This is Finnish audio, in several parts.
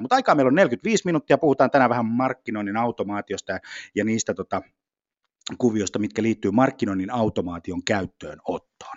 Mutta aikaa meillä on 45 minuuttia, puhutaan tänään vähän markkinoinnin automaatiosta ja, ja niistä tota, kuviosta, mitkä liittyy markkinoinnin automaation käyttöönottoon.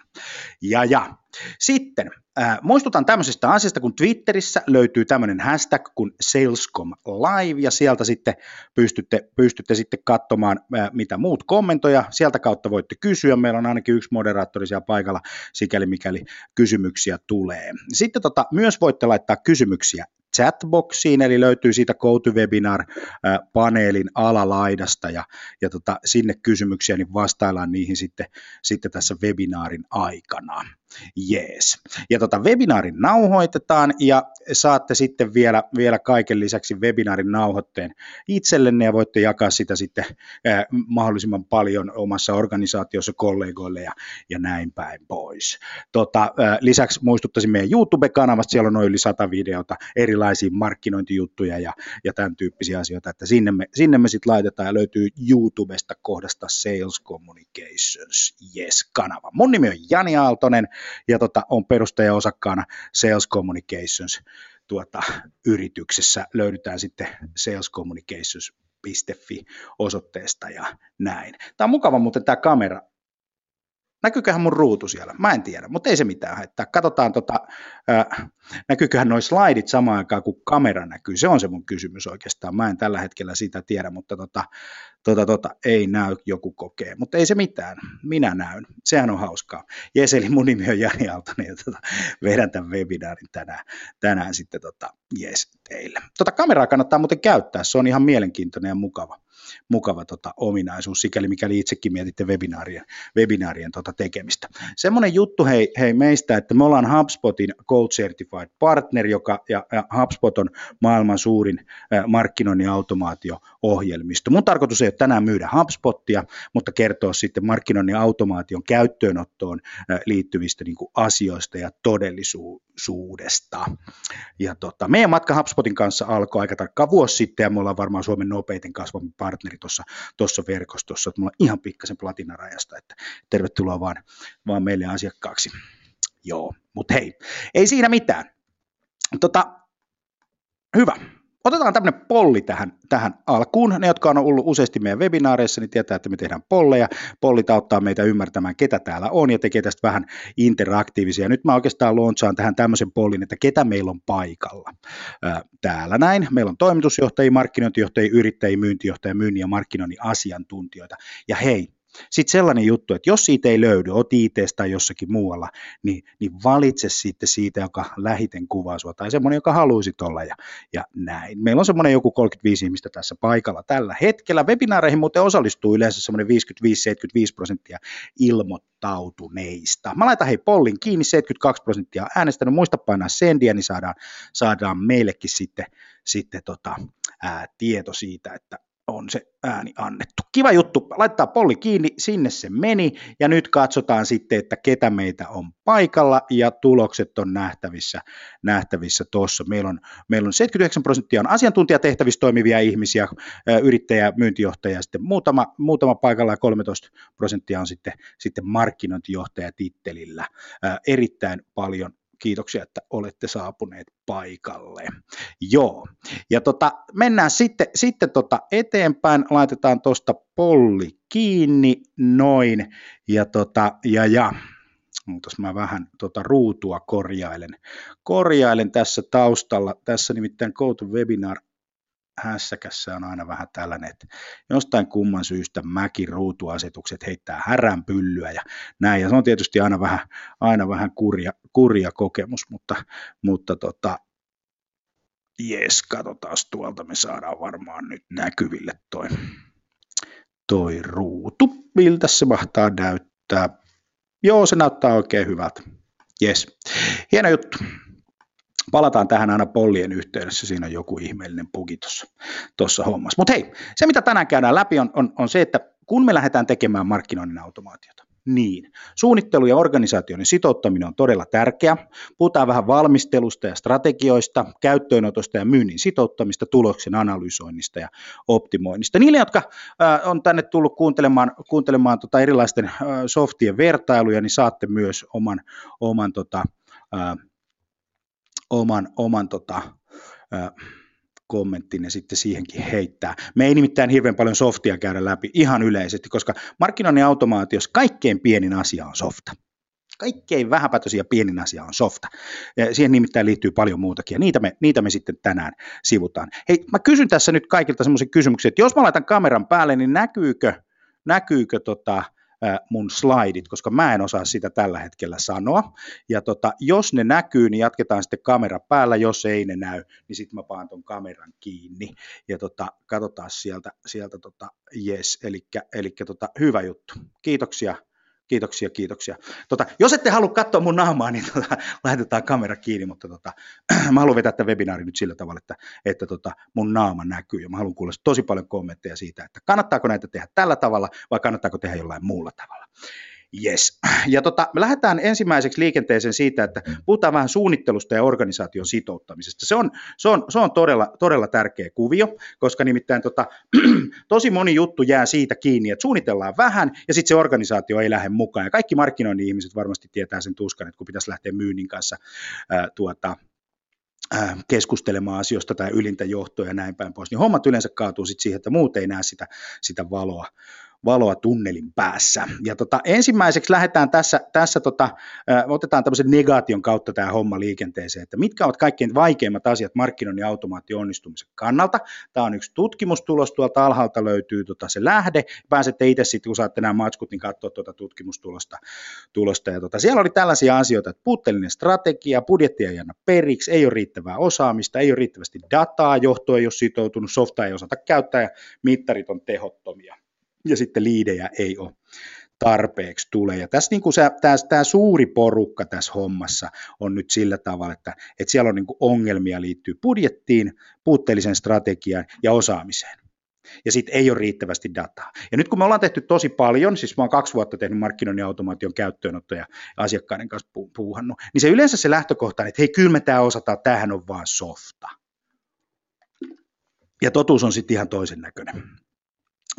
Ja, ja. Sitten äh, muistutan tämmöisestä asiasta, kun Twitterissä löytyy tämmöinen hashtag kuin Salescom Live, ja sieltä sitten pystytte, pystytte sitten katsomaan, äh, mitä muut kommentoja. Sieltä kautta voitte kysyä. Meillä on ainakin yksi moderaattori siellä paikalla, sikäli mikäli kysymyksiä tulee. Sitten tota, myös voitte laittaa kysymyksiä chatboxiin, eli löytyy siitä GoToWebinar-paneelin alalaidasta, ja, ja tota, sinne kysymyksiä, niin vastaillaan niihin sitten, sitten tässä webinaarin aikana. Jees. Ja tota webinaarin nauhoitetaan ja saatte sitten vielä, vielä kaiken lisäksi webinaarin nauhoitteen itsellenne ja voitte jakaa sitä sitten eh, mahdollisimman paljon omassa organisaatiossa kollegoille ja, ja näin päin pois. Tota, eh, lisäksi muistuttaisin meidän YouTube-kanavasta, siellä on noin yli sata videota, erilaisia markkinointijuttuja ja, ja tämän tyyppisiä asioita, että sinne me, sinne me sitten laitetaan ja löytyy YouTubesta kohdasta Sales Communications, yes, kanava. Mun nimi on Jani Aaltonen, ja tota, on perustaja-osakkaana Sales Communications tuota, yrityksessä. Löydetään sitten salescommunications.fi osoitteesta ja näin. Tämä on mukava muuten tämä kamera Näkyyköhän mun ruutu siellä? Mä en tiedä, mutta ei se mitään haittaa. Katsotaan, tota, äh, näkyyköhän noin slaidit samaan aikaan, kun kamera näkyy. Se on se mun kysymys oikeastaan. Mä en tällä hetkellä sitä tiedä, mutta tota, tota, tota, ei näy, joku kokee. Mutta ei se mitään, minä näyn. Sehän on hauskaa. Jes, eli mun nimi on Jani Aaltonen ja tota, vedän tämän webinaarin tänään, tänään sitten tota, jes teille. Tota kameraa kannattaa muuten käyttää, se on ihan mielenkiintoinen ja mukava mukava tota, ominaisuus, sikäli mikäli itsekin mietitte webinaarien, webinaarien tota, tekemistä. Semmoinen juttu hei, hei meistä, että me ollaan HubSpotin Gold Certified Partner, joka, ja, ja HubSpot on maailman suurin äh, markkinoinnin automaatio-ohjelmisto. Mun tarkoitus ei ole tänään myydä HubSpotia, mutta kertoa sitten markkinoinnin automaation käyttöönottoon äh, liittyvistä niin kuin asioista ja todellisuudesta. Ja tota, meidän matka HubSpotin kanssa alkoi aika tarkkaan vuosi sitten, ja me ollaan varmaan Suomen nopeiten kasvava partneri tuossa verkostossa, että mulla on ihan pikkasen platinarajasta, että tervetuloa vaan, vaan meille asiakkaaksi. Joo, mutta hei, ei siinä mitään. Tota, hyvä, Otetaan tämmöinen polli tähän, tähän alkuun. Ne, jotka on ollut useasti meidän webinaareissa, niin tietää, että me tehdään polleja. Pollit auttaa meitä ymmärtämään, ketä täällä on ja tekee tästä vähän interaktiivisia. Nyt mä oikeastaan launchaan tähän tämmöisen pollin, että ketä meillä on paikalla. Ää, täällä näin. Meillä on toimitusjohtajia, markkinointijohtajia, yrittäjiä, myyntijohtajia, myynnin ja markkinoinnin asiantuntijoita. Ja hei, sitten sellainen juttu, että jos siitä ei löydy, oot it tai jossakin muualla, niin, niin valitse sitten siitä, joka lähiten kuvaa sua, tai semmoinen, joka haluaisit olla, ja, ja näin. Meillä on semmoinen joku 35 ihmistä tässä paikalla tällä hetkellä. Webinaareihin muuten osallistuu yleensä semmoinen 55-75 prosenttia ilmoittautuneista. Mä laitan hei pollin kiinni, 72 prosenttia on äänestänyt, muista painaa sendiä, niin saadaan, saadaan meillekin sitten, sitten tota, ää, tieto siitä, että on se ääni annettu. Kiva juttu, laittaa polli kiinni, sinne se meni, ja nyt katsotaan sitten, että ketä meitä on paikalla, ja tulokset on nähtävissä nähtävissä tuossa. Meillä on, meillä on 79 prosenttia on asiantuntijatehtävissä toimivia ihmisiä, yrittäjä, myyntijohtaja, sitten muutama, muutama paikalla, ja 13 prosenttia on sitten, sitten markkinointijohtajatittelillä. Erittäin paljon kiitoksia, että olette saapuneet paikalle. Joo, ja tota, mennään sitten, sitten tota eteenpäin, laitetaan tuosta polli kiinni, noin, ja, tota, ja, ja. Mutta mä vähän tota ruutua korjailen. Korjailen tässä taustalla, tässä nimittäin GoToWebinar hässäkässä on aina vähän tällainen, että jostain kumman syystä mäkin ruutuasetukset heittää häränpyllyä ja näin, ja se on tietysti aina vähän, aina vähän kurja, kurja kokemus, mutta, mutta tota, jes, katsotaan tuolta, me saadaan varmaan nyt näkyville toi, toi ruutu, miltä se mahtaa näyttää. Joo, se näyttää oikein hyvältä. Jes, hieno juttu palataan tähän aina pollien yhteydessä, siinä on joku ihmeellinen puki tuossa hommassa. Mutta hei, se mitä tänään käydään läpi on, on, on se, että kun me lähdetään tekemään markkinoinnin automaatiota, niin. Suunnittelu ja organisaation sitouttaminen on todella tärkeä. Puhutaan vähän valmistelusta ja strategioista, käyttöönotosta ja myynnin sitouttamista, tuloksen analysoinnista ja optimoinnista. Niille, jotka äh, on tänne tullut kuuntelemaan, kuuntelemaan tota erilaisten äh, softien vertailuja, niin saatte myös oman, oman tota, äh, oman, oman tota, kommenttinne sitten siihenkin heittää. Me ei nimittäin hirveän paljon softia käydä läpi ihan yleisesti, koska markkinoinnin automaatiossa kaikkein pienin asia on softa. Kaikkein vähäpätöisin ja pienin asia on softa. Ja siihen nimittäin liittyy paljon muutakin, ja niitä me, niitä me sitten tänään sivutaan. Hei, mä kysyn tässä nyt kaikilta semmoisen kysymyksen, että jos mä laitan kameran päälle, niin näkyykö, näkyykö tota, mun slaidit, koska mä en osaa sitä tällä hetkellä sanoa. Ja tota, jos ne näkyy, niin jatketaan sitten kamera päällä, jos ei ne näy, niin sitten mä paan ton kameran kiinni. Ja tota, katsotaan sieltä, sieltä tota, yes, eli tota, hyvä juttu. Kiitoksia Kiitoksia, kiitoksia. Tota, jos ette halua katsoa mun naamaa, niin tota, laitetaan kamera kiinni, mutta tota, mä haluan vetää tämän webinaarin nyt sillä tavalla, että, että tota, mun naama näkyy ja mä haluan kuulla tosi paljon kommentteja siitä, että kannattaako näitä tehdä tällä tavalla vai kannattaako tehdä jollain muulla tavalla. Yes. Ja tota, me lähdetään ensimmäiseksi liikenteeseen siitä, että puhutaan vähän suunnittelusta ja organisaation sitouttamisesta. Se on, se on, se on todella, todella tärkeä kuvio, koska nimittäin tota, tosi moni juttu jää siitä kiinni, että suunnitellaan vähän ja sitten se organisaatio ei lähde mukaan. Ja kaikki markkinoinnin ihmiset varmasti tietää sen tuskan, että kun pitäisi lähteä myynnin kanssa ää, tuota, keskustelemaan asioista tai ylintä johtoa ja näin päin pois, niin hommat yleensä kaatuu sitten siihen, että muut ei näe sitä, sitä valoa, valoa tunnelin päässä. Ja tota, ensimmäiseksi lähdetään tässä, tässä tota, otetaan tämmöisen negaation kautta tämä homma liikenteeseen, että mitkä ovat kaikkein vaikeimmat asiat markkinoinnin automaation onnistumisen kannalta. Tämä on yksi tutkimustulos, tuolta alhaalta löytyy tota se lähde, pääsette itse sitten, kun saatte nämä matskut, niin katsoa tuota tutkimustulosta. Tulosta. Ja tota, siellä oli tällaisia asioita, että puutteellinen strategia, budjetti ei anna periksi, ei ole riittävää osaamista, ei ole riittävästi dataa, johto ei ole sitoutunut, softa ei osata käyttää ja mittarit on tehottomia ja sitten liidejä ei ole tarpeeksi tule. Ja tässä niin kuin tämä, tämä suuri porukka tässä hommassa on nyt sillä tavalla, että, että siellä on niin kuin ongelmia liittyy budjettiin, puutteelliseen strategiaan ja osaamiseen. Ja sitten ei ole riittävästi dataa. Ja nyt kun me ollaan tehty tosi paljon, siis mä oon kaksi vuotta tehnyt markkinoinnin automaation käyttöönotto ja asiakkaiden kanssa puuhannut, niin se yleensä se lähtökohta on, että hei, kyllä me tämä osataan, tämähän on vaan softa. Ja totuus on sitten ihan toisen näköinen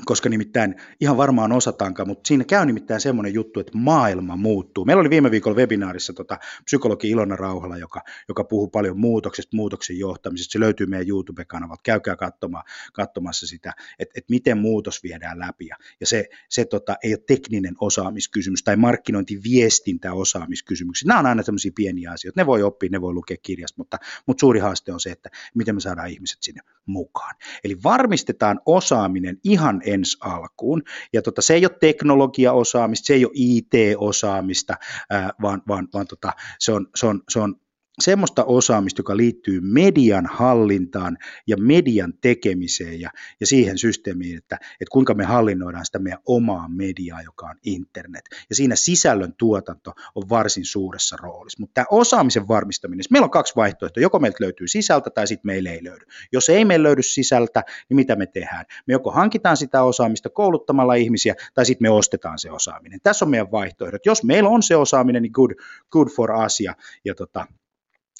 koska nimittäin ihan varmaan osataankaan, mutta siinä käy nimittäin semmoinen juttu, että maailma muuttuu. Meillä oli viime viikolla webinaarissa tota, psykologi Ilona Rauhala, joka, joka puhuu paljon muutoksesta, muutoksen johtamisesta. Se löytyy meidän YouTube-kanavalta. Käykää katsomaan, katsomassa sitä, että, että miten muutos viedään läpi. Ja se, se tota, ei ole tekninen osaamiskysymys tai markkinointiviestintä osaamiskysymys. Nämä on aina tämmöisiä pieniä asioita. Ne voi oppia, ne voi lukea kirjasta, mutta, mutta suuri haaste on se, että miten me saadaan ihmiset sinne mukaan. Eli varmistetaan osaaminen ihan ensi alkuun. Ja tota, se ei ole teknologiaosaamista, se ei ole IT-osaamista, ää, vaan, vaan, vaan tota, se, on, se, on, se on semmoista osaamista, joka liittyy median hallintaan ja median tekemiseen ja, ja siihen systeemiin, että, että kuinka me hallinnoidaan sitä meidän omaa mediaa, joka on internet. Ja siinä sisällön tuotanto on varsin suuressa roolissa. Mutta tämä osaamisen varmistaminen, meillä on kaksi vaihtoehtoa, joko meiltä löytyy sisältä tai sitten meillä ei löydy. Jos ei meillä löydy sisältä, niin mitä me tehdään? Me joko hankitaan sitä osaamista kouluttamalla ihmisiä tai sitten me ostetaan se osaaminen. Tässä on meidän vaihtoehdot. Jos meillä on se osaaminen, niin good, good for us ja, ja tota,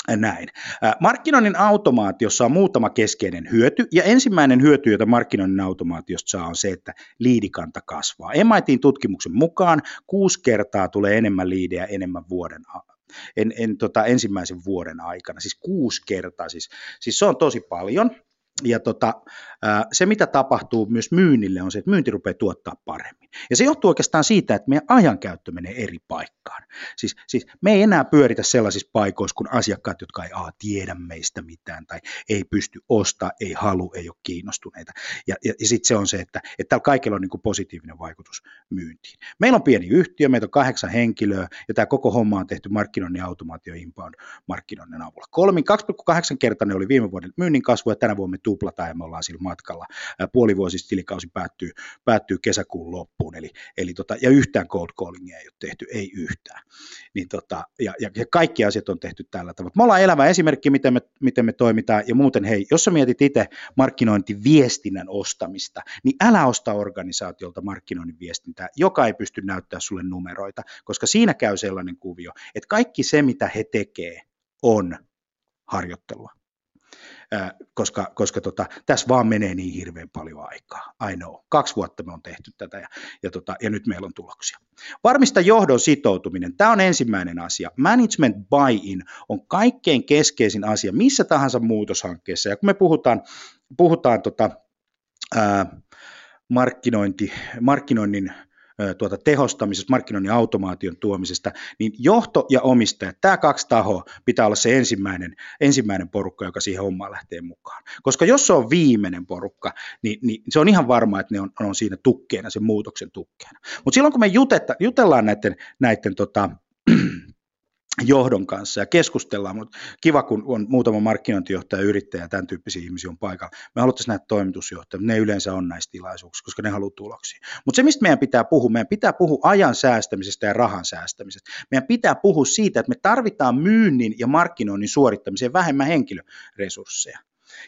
näin. Markkinoinnin automaatiossa on muutama keskeinen hyöty, ja ensimmäinen hyöty, jota markkinoinnin automaatiosta saa, on se, että liidikanta kasvaa. MITin tutkimuksen mukaan kuusi kertaa tulee enemmän liidejä enemmän vuoden en, en, tota, ensimmäisen vuoden aikana, siis kuusi kertaa, siis, siis se on tosi paljon, ja tota, se, mitä tapahtuu myös myynnille, on se, että myynti rupeaa tuottaa paremmin. Ja se johtuu oikeastaan siitä, että meidän ajankäyttö menee eri paikkaan. Siis, siis me ei enää pyöritä sellaisissa paikoissa kuin asiakkaat, jotka ei a, tiedä meistä mitään tai ei pysty ostaa, ei halu, ei ole kiinnostuneita. Ja, ja, ja sitten se on se, että, että tällä kaikilla on niin kuin positiivinen vaikutus myyntiin. Meillä on pieni yhtiö, meitä on kahdeksan henkilöä ja tämä koko homma on tehty markkinoinnin automaatio inbound markkinoinnin avulla. 2,8 kertainen oli viime vuoden myynnin kasvu ja tänä vuonna me tuplataan ja me ollaan sillä matkalla. Puolivuosista tilikausi päättyy, päättyy kesäkuun loppuun, eli, eli tota, ja yhtään cold callingia ei ole tehty, ei yhtään. Niin tota, ja, ja, ja, kaikki asiat on tehty tällä tavalla. Me ollaan elävä esimerkki, miten me, miten me toimitaan, ja muuten hei, jos sä mietit itse markkinointiviestinnän ostamista, niin älä osta organisaatiolta markkinoinnin viestintää, joka ei pysty näyttää sulle numeroita, koska siinä käy sellainen kuvio, että kaikki se, mitä he tekee, on harjoittelua koska, koska tota, tässä vaan menee niin hirveän paljon aikaa. Know. Kaksi vuotta me on tehty tätä ja, ja, tota, ja nyt meillä on tuloksia. Varmista johdon sitoutuminen. Tämä on ensimmäinen asia. Management buy-in on kaikkein keskeisin asia missä tahansa muutoshankkeessa. Ja kun me puhutaan, puhutaan tota, ää, markkinointi, markkinoinnin tuota tehostamisesta, markkinoinnin automaation tuomisesta, niin johto ja omistaja, tämä kaksi tahoa pitää olla se ensimmäinen, ensimmäinen porukka, joka siihen hommaan lähtee mukaan. Koska jos se on viimeinen porukka, niin, niin se on ihan varma, että ne on, on siinä tukkeena, sen muutoksen tukkeena. Mutta silloin kun me jutetta, jutellaan näiden, näiden tota, johdon kanssa ja keskustellaan, mutta kiva, kun on muutama markkinointijohtaja, yrittäjä ja tämän tyyppisiä ihmisiä on paikalla. Me haluttaisiin näitä toimitusjohtajia, ne yleensä on näissä tilaisuuksissa, koska ne haluaa tuloksia. Mutta se, mistä meidän pitää puhua, meidän pitää puhua ajan säästämisestä ja rahan säästämisestä. Meidän pitää puhua siitä, että me tarvitaan myynnin ja markkinoinnin suorittamiseen vähemmän henkilöresursseja.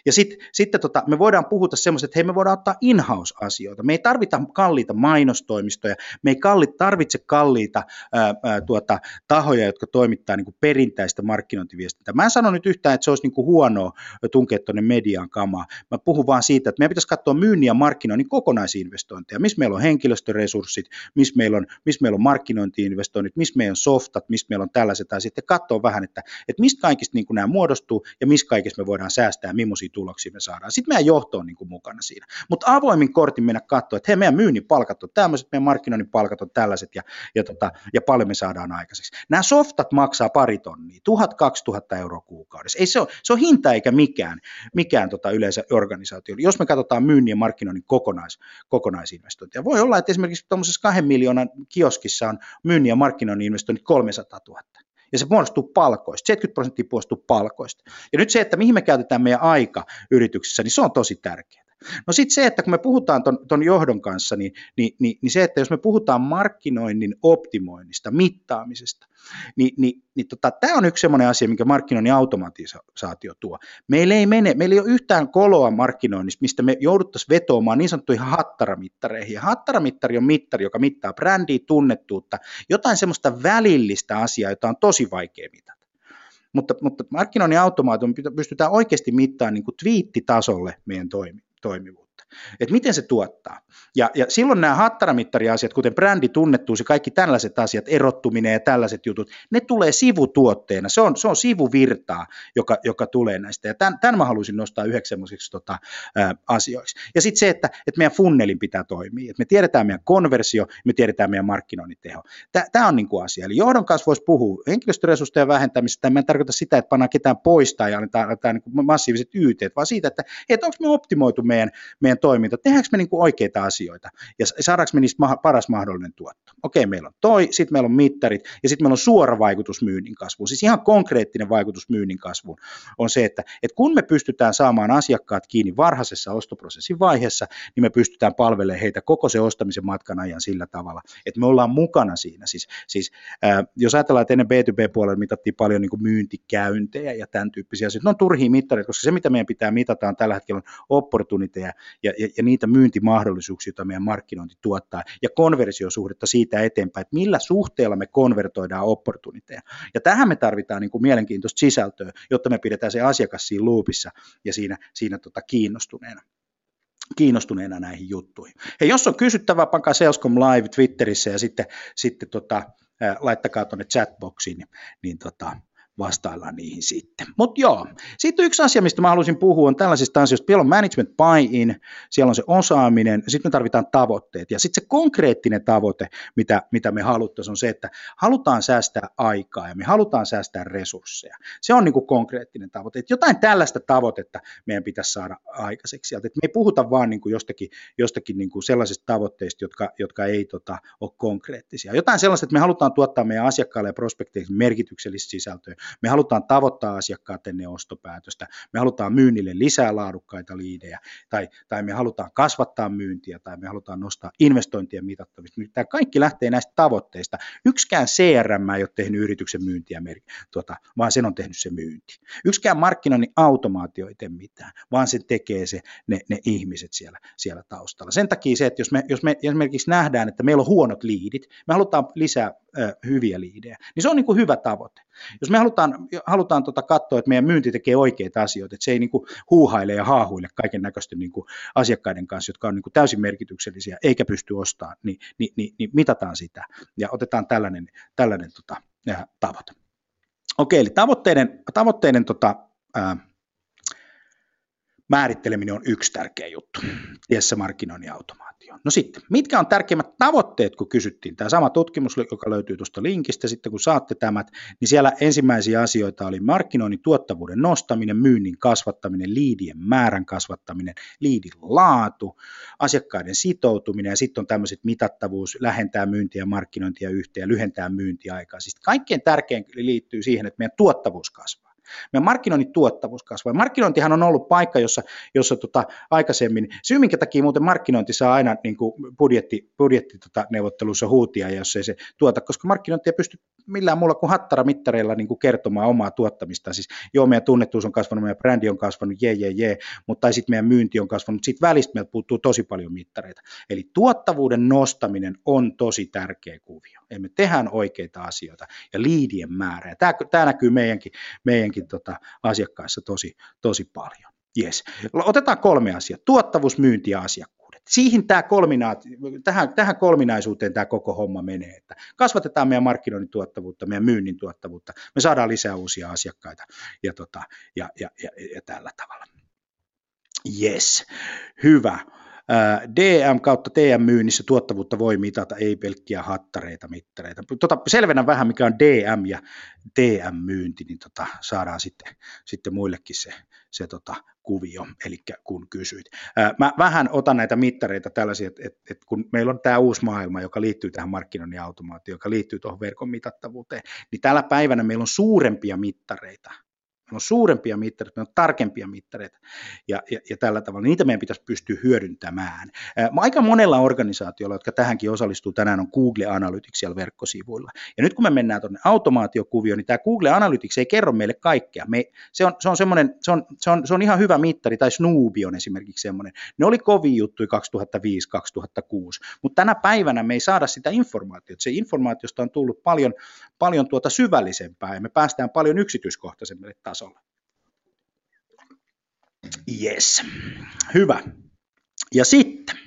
Ja sit, sitten tota, me voidaan puhuta semmoista, että hei, me voidaan ottaa in-house-asioita. Me ei tarvita kalliita mainostoimistoja, me ei kalli, tarvitse kalliita ää, ää, tuota, tahoja, jotka toimittaa niin kuin perinteistä markkinointiviestintää. Mä en sano nyt yhtään, että se olisi niin kuin huonoa tunkea tuonne median kamaa. Mä puhun vaan siitä, että meidän pitäisi katsoa myynnin ja markkinoinnin kokonaisinvestointeja, missä meillä on henkilöstöresurssit, missä meillä on, missä meillä on markkinointiinvestoinnit, missä meillä on softat, missä meillä on tällaiset, tai sitten katsoa vähän, että, että mistä kaikista niin kuin nämä muodostuu ja missä kaikista me voidaan säästää, millaisia tuloksia me saadaan. Sitten meidän johto on niin kuin mukana siinä. Mutta avoimin kortin mennä katsoa, että hei, meidän myynnin palkat on tämmöiset, meidän markkinoinnin palkat on tällaiset ja, ja, tota, ja paljon me saadaan aikaiseksi. Nämä softat maksaa pari tonnia, tuhat, kaksi tuhatta euroa kuukaudessa. Ei se, ole, se on hinta eikä mikään, mikään tota yleensä organisaatio. Jos me katsotaan myynnin ja markkinoinnin kokonais, kokonaisinvestointia, voi olla, että esimerkiksi tuommoisessa kahden miljoonan kioskissa on myynnin ja markkinoinnin investoinnit 300 000 ja se muodostuu palkoista, 70 prosenttia muodostuu palkoista. Ja nyt se, että mihin me käytetään meidän aika yrityksissä, niin se on tosi tärkeää. No sitten se, että kun me puhutaan ton, ton johdon kanssa, niin, niin, niin, niin se, että jos me puhutaan markkinoinnin optimoinnista, mittaamisesta, niin, niin, niin tota, tämä on yksi sellainen asia, minkä markkinoinnin automatisaatio tuo. Meillä ei mene, meillä ei ole yhtään koloa markkinoinnista, mistä me jouduttaisiin vetoamaan niin sanottuihin hattaramittareihin. Ja hattaramittari on mittari, joka mittaa brändiä, tunnettuutta, jotain semmoista välillistä asiaa, jota on tosi vaikea mitata. Mutta, mutta markkinoinnin automaation pystytään oikeasti mittaamaan niin kuin twiittitasolle meidän toimi, toimivuus. Että miten se tuottaa. Ja, ja silloin nämä hattaramittariasiat, kuten brändi tunnettuus ja kaikki tällaiset asiat, erottuminen ja tällaiset jutut, ne tulee sivutuotteena, se on, se on sivuvirtaa, joka, joka tulee näistä. Ja tämän, tämän mä haluaisin nostaa yhdeksi semmoiseksi tota, asioiksi. Ja sitten se, että, että meidän funnelin pitää toimia, että me tiedetään meidän konversio, me tiedetään meidän markkinoinnin teho. Tämä on niin kuin asia. Eli johdon kanssa voisi puhua henkilöstöresursseja vähentämistä, tämä ei tarkoita sitä, että pannaan ketään poistaa ja annetaan, annetaan niin massiiviset yteet, vaan siitä, että, että onko me optimoitu meidän, meidän toiminta, tehdäänkö me niin kuin oikeita asioita ja saadaanko me niistä paras mahdollinen tuotto. Okei, meillä on toi, sitten meillä on mittarit ja sitten meillä on suora vaikutus myynnin kasvuun. Siis ihan konkreettinen vaikutus myynnin kasvuun on se, että, että kun me pystytään saamaan asiakkaat kiinni varhaisessa ostoprosessin vaiheessa, niin me pystytään palvelemaan heitä koko se ostamisen matkan ajan sillä tavalla, että me ollaan mukana siinä. Siis, siis äh, jos ajatellaan, että ennen B2B-puolella mitattiin paljon niin kuin myyntikäyntejä ja tämän tyyppisiä asioita, ne on turhia mittareita, koska se mitä meidän pitää mitata on tällä hetkellä on opportuniteja ja, ja, ja niitä myyntimahdollisuuksia, joita meidän markkinointi tuottaa, ja konversiosuhdetta siitä eteenpäin, että millä suhteella me konvertoidaan opportuniteja. Ja tähän me tarvitaan niin kuin mielenkiintoista sisältöä, jotta me pidetään se asiakas siinä loopissa ja siinä, siinä tota kiinnostuneena kiinnostuneena näihin juttuihin. Hei, jos on kysyttävää, pankaa Salescom Live Twitterissä ja sitten, sitten tota, laittakaa tuonne chatboxiin, niin, niin tota, vastaillaan niihin sitten. Mutta joo, sitten yksi asia, mistä mä haluaisin puhua, on tällaisista asioista. Siellä on management buy-in, siellä on se osaaminen, sitten me tarvitaan tavoitteet. Ja sitten se konkreettinen tavoite, mitä, mitä me haluttaisiin, on se, että halutaan säästää aikaa ja me halutaan säästää resursseja. Se on niin kuin konkreettinen tavoite. Että jotain tällaista tavoitetta meidän pitäisi saada aikaiseksi sieltä. Että me ei puhuta vaan niin kuin jostakin, jostakin niin kuin sellaisista tavoitteista, jotka, jotka ei tota, ole konkreettisia. Jotain sellaista, että me halutaan tuottaa meidän asiakkaille ja prospekteille merkityksellistä sisältöä me halutaan tavoittaa asiakkaat ennen ostopäätöstä, me halutaan myynnille lisää laadukkaita liidejä, tai, tai me halutaan kasvattaa myyntiä, tai me halutaan nostaa investointien mitattavista. Tämä kaikki lähtee näistä tavoitteista. Yksikään CRM ei ole tehnyt yrityksen myyntiä, tuota, vaan sen on tehnyt se myynti. Yksikään markkinoinnin automaatio ei tee mitään, vaan se tekee se, ne, ne ihmiset siellä, siellä taustalla. Sen takia se, että jos me, jos me esimerkiksi nähdään, että meillä on huonot liidit, me halutaan lisää hyviä liidejä, niin se on niin kuin hyvä tavoite. Jos me halutaan, halutaan tota katsoa, että meidän myynti tekee oikeita asioita, että se ei niin kuin huuhaile ja haahuile kaiken näköisten niin asiakkaiden kanssa, jotka on niin kuin täysin merkityksellisiä, eikä pysty ostamaan, niin, niin, niin, niin mitataan sitä ja otetaan tällainen, tällainen tota, tavoite. Okei, eli tavoitteiden, tavoitteiden tota, ää, määritteleminen on yksi tärkeä juttu tiessä markkinoinnin automaatio. No sitten, mitkä on tärkeimmät tavoitteet, kun kysyttiin? Tämä sama tutkimus, joka löytyy tuosta linkistä, sitten kun saatte tämän, niin siellä ensimmäisiä asioita oli markkinoinnin tuottavuuden nostaminen, myynnin kasvattaminen, liidien määrän kasvattaminen, liidin laatu, asiakkaiden sitoutuminen ja sitten on tämmöiset mitattavuus, lähentää myyntiä ja markkinointia yhteen lyhentää myyntiaikaa. Siis kaikkein tärkein liittyy siihen, että meidän tuottavuus kasvaa. Meidän markkinoinnin tuottavuus kasvaa. Markkinointihan on ollut paikka, jossa, jossa tota, aikaisemmin, syy minkä takia muuten markkinointi saa aina niin kuin budjetti, budjetti tota, neuvottelussa huutia, jos ei se tuota, koska markkinointi ei pysty millään muulla kuin hattaramittareilla niin kuin kertomaan omaa tuottamista. Siis joo, meidän tunnettuus on kasvanut, meidän brändi on kasvanut, jee, jee, jee, mutta sitten meidän myynti on kasvanut, mutta sitten välistä meiltä puuttuu tosi paljon mittareita. Eli tuottavuuden nostaminen on tosi tärkeä kuvio. Eli me tehdään oikeita asioita ja liidien määrä. Ja tämä, tämä näkyy meidänkin, meidänkin tota, asiakkaissa tosi, tosi paljon. Yes. Otetaan kolme asiaa. Tuottavuus, myynti ja asiakkuus siihen tämä kolminaat, tähän, tähän kolminaisuuteen tämä koko homma menee, että kasvatetaan meidän markkinoinnin tuottavuutta, meidän myynnin tuottavuutta, me saadaan lisää uusia asiakkaita ja, tota, ja, ja, ja, ja tällä tavalla. Yes, hyvä. DM kautta TM-myynnissä tuottavuutta voi mitata, ei pelkkiä hattareita, mittareita. Tota, selvennän vähän, mikä on DM ja TM-myynti, niin tota, saadaan sitten, sitten muillekin se, se tota, kuvio, eli kun kysyit. Mä vähän otan näitä mittareita tällaisia, että, että, että kun meillä on tämä uusi maailma, joka liittyy tähän markkinoinnin automaatioon, joka liittyy tuohon verkon mitattavuuteen, niin tällä päivänä meillä on suurempia mittareita Meillä on suurempia mittareita, meillä on tarkempia mittareita ja, ja, ja tällä tavalla. Niitä meidän pitäisi pystyä hyödyntämään. Ää, aika monella organisaatiolla, jotka tähänkin osallistuu tänään, on Google Analytics siellä verkkosivuilla. Ja nyt kun me mennään tuonne automaatiokuvioon, niin tämä Google Analytics ei kerro meille kaikkea. Me, se, on, se, on semmoinen, se, on, se, on, se on ihan hyvä mittari, tai Snoobi on esimerkiksi semmoinen. Ne oli kovin juttuja 2005-2006, mutta tänä päivänä me ei saada sitä informaatiota. Se informaatiosta on tullut paljon, paljon tuota syvällisempää ja me päästään paljon yksityiskohtaisemmalle tasolle tasolla. Yes, hyvä. Ja sitten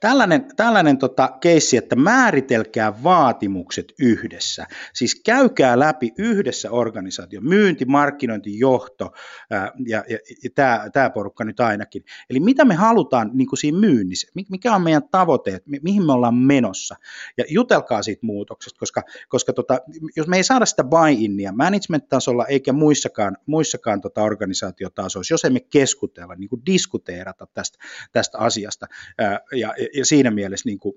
Tällainen, tällainen tota keissi, että määritelkää vaatimukset yhdessä. Siis käykää läpi yhdessä organisaatio, myynti, markkinointi, johto ää, ja, ja, ja tämä, tämä porukka nyt ainakin. Eli mitä me halutaan niin kuin siinä myynnissä, mikä on meidän tavoite, mihin me ollaan menossa. Ja jutelkaa siitä muutoksesta, koska, koska tota, jos me ei saada sitä buy-inia management-tasolla eikä muissakaan, muissakaan tota organisaatiotasoissa, jos emme keskustella, niin kuin diskuteerata tästä, tästä asiasta, ää, ja, ja siinä mielessä niin kuin,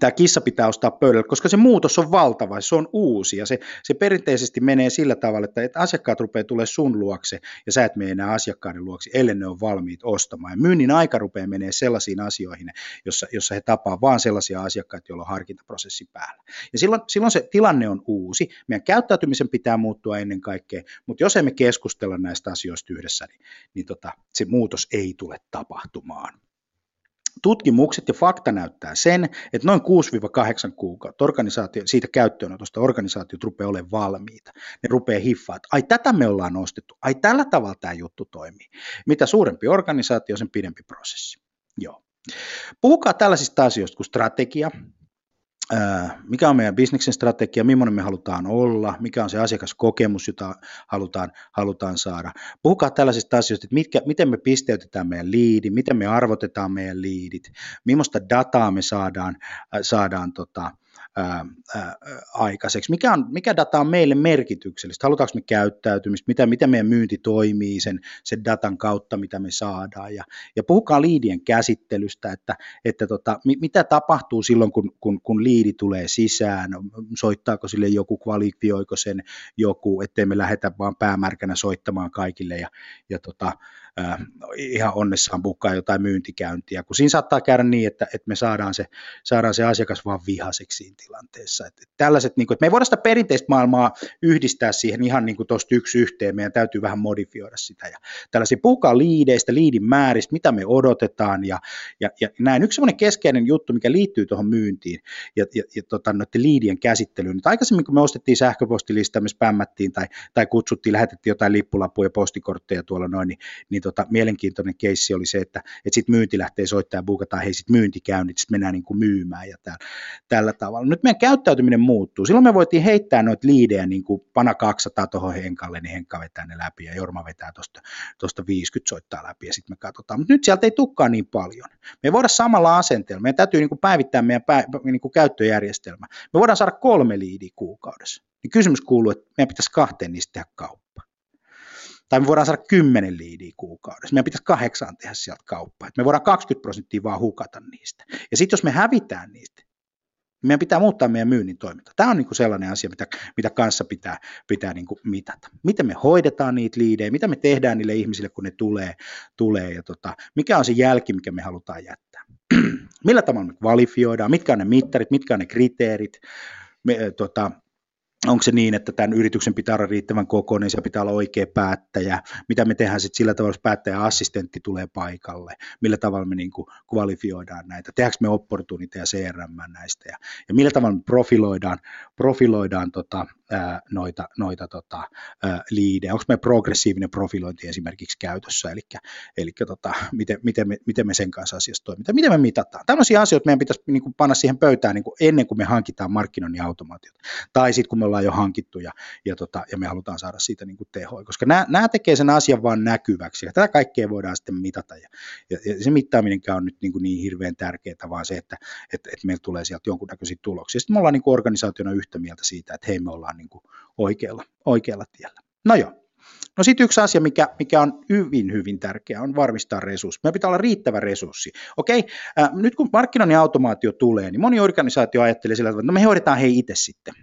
tämä kissa pitää ostaa pöydälle, koska se muutos on valtava, se on uusi ja se, se perinteisesti menee sillä tavalla, että, että asiakkaat rupeaa tulee sun luokse ja sä et mene enää asiakkaiden luokse, ellei ne on valmiit ostamaan. Ja myynnin aika rupeaa menee sellaisiin asioihin, jossa, jossa he tapaa vain sellaisia asiakkaita, joilla on harkintaprosessi päällä. Ja silloin, silloin se tilanne on uusi, meidän käyttäytymisen pitää muuttua ennen kaikkea, mutta jos emme keskustella näistä asioista yhdessä, niin, niin tota, se muutos ei tule tapahtumaan. Tutkimukset ja fakta näyttää sen, että noin 6-8 kuukautta organisaatio, siitä käyttöönotosta organisaatiot rupeaa olemaan valmiita. Ne rupeaa hiffaa, että ai tätä me ollaan nostettu, ai tällä tavalla tämä juttu toimii. Mitä suurempi organisaatio, sen pidempi prosessi. Joo. Puhukaa tällaisista asioista kuin strategia, mikä on meidän bisneksen strategia, millainen me halutaan olla, mikä on se asiakaskokemus, jota halutaan, halutaan saada. Puhukaa tällaisista asioista, että mitkä, miten me pisteytetään meidän liidin, miten me arvotetaan meidän liidit, millaista dataa me saadaan, saadaan tota, ää, ää, aikaiseksi. Mikä, on, mikä data on meille merkityksellistä? Halutaanko me käyttäytymistä? Mitä, miten meidän myynti toimii sen, sen datan kautta, mitä me saadaan? Ja, ja puhukaa liidien käsittelystä, että, että tota, mitä tapahtuu silloin, kun, kun, kun liidi tulee sisään? Soittaako sille joku, kvalifioiko sen joku, ettei me lähetä vaan päämärkänä soittamaan kaikille ja, ja tota, äh, ihan onnessaan bukkaa jotain myyntikäyntiä, kun siinä saattaa käydä niin, että, että me saadaan se, saadaan se asiakas vaan vihaseksi siinä tilanteessa. Että, että tällaiset, niin kuin, että me ei voida sitä perinteistä maailmaa yhdistää siihen ihan niin kuin tuosta yksi yhteen, meidän täytyy vähän modifioida sitä. Ja tällaisia puhukaa liideistä, liidin määristä, mitä me odotetaan ja, ja, ja näin. Yksi semmoinen keskeinen juttu, mikä liittyy tuohon myyntiin ja, ja, ja tota, noiden liidien käsittelyyn. Että aikaisemmin, kun me ostettiin sähköpostilista, me spämmättiin tai, tai kutsuttiin, lähetettiin jotain lippulappuja, postikortteja tuolla noin, niin, niin tota, mielenkiintoinen keissi oli se, että, että sitten myynti lähtee soittamaan ja buukataan hei sitten myyntikäynnit, sitten mennään niin kuin myymään ja tää, tällä tavalla. Nyt meidän käyttäytyminen muuttuu. Silloin me voitiin heittää noita liidejä niin kuin pana 200 tuohon Henkalle, niin Henkka vetää ne läpi ja Jorma vetää tuosta 50 soittaa läpi ja sitten me katsotaan. Mutta nyt sieltä ei tukkaa niin paljon. Me ei voida samalla asenteella. Meidän täytyy niin kuin päivittää meidän pä, niin kuin käyttöjärjestelmä. Me voidaan saada kolme liidiä kuukaudessa. Niin kysymys kuuluu, että meidän pitäisi kahteen niistä tehdä kauppa. Tai me voidaan saada kymmenen liidiä kuukaudessa. Meidän pitäisi kahdeksaan tehdä sieltä kauppaa. Me voidaan 20 prosenttia vaan hukata niistä. Ja sitten jos me hävitään niistä, niin meidän pitää muuttaa meidän myynnin toiminta. Tämä on niin kuin sellainen asia, mitä, mitä kanssa pitää, pitää niin kuin mitata. Miten me hoidetaan niitä liidejä, mitä me tehdään niille ihmisille, kun ne tulee, tulee ja tota, mikä on se jälki, mikä me halutaan jättää. Millä tavalla me kvalifioidaan, mitkä on ne mittarit, mitkä on ne kriteerit, me, tota, onko se niin, että tämän yrityksen pitää olla riittävän kokoinen, se pitää olla oikea päättäjä, mitä me tehdään sitten sillä tavalla, jos päättäjä assistentti tulee paikalle, millä tavalla me niin kuin kvalifioidaan näitä, tehdäänkö me opportuniteja CRM näistä? Ja, ja millä tavalla me profiloidaan, profiloidaan tota, noita, noita tota, liidejä, onko me progressiivinen profilointi esimerkiksi käytössä, eli, eli tota, miten, miten, me, miten me sen kanssa asiassa toimitaan, miten me mitataan. Tällaisia asioita meidän pitäisi niin kuin panna siihen pöytään niin kuin ennen kuin me hankitaan markkinoinnin automaatiota, tai sitten kun me ollaan jo hankittu ja, ja, tota, ja me halutaan saada siitä niin kuin tehoa, koska nämä, nämä tekee sen asian vaan näkyväksi. Ja tätä kaikkea voidaan sitten mitata. Ja, ja, ja se mittaaminenkään on nyt niin, kuin niin hirveän tärkeää, vaan se, että, että, että meillä tulee sieltä jonkunnäköisiä tuloksia. Sitten me ollaan niin kuin organisaationa yhtä mieltä siitä, että hei me ollaan niin kuin oikealla, oikealla tiellä. No joo, No sitten yksi asia, mikä, mikä on hyvin, hyvin tärkeä, on varmistaa resurssi. Meidän pitää olla riittävä resurssi. Okei, äh, nyt kun markkinoinnin automaatio tulee, niin moni organisaatio ajattelee sillä tavalla, että no me hoidetaan hei itse sitten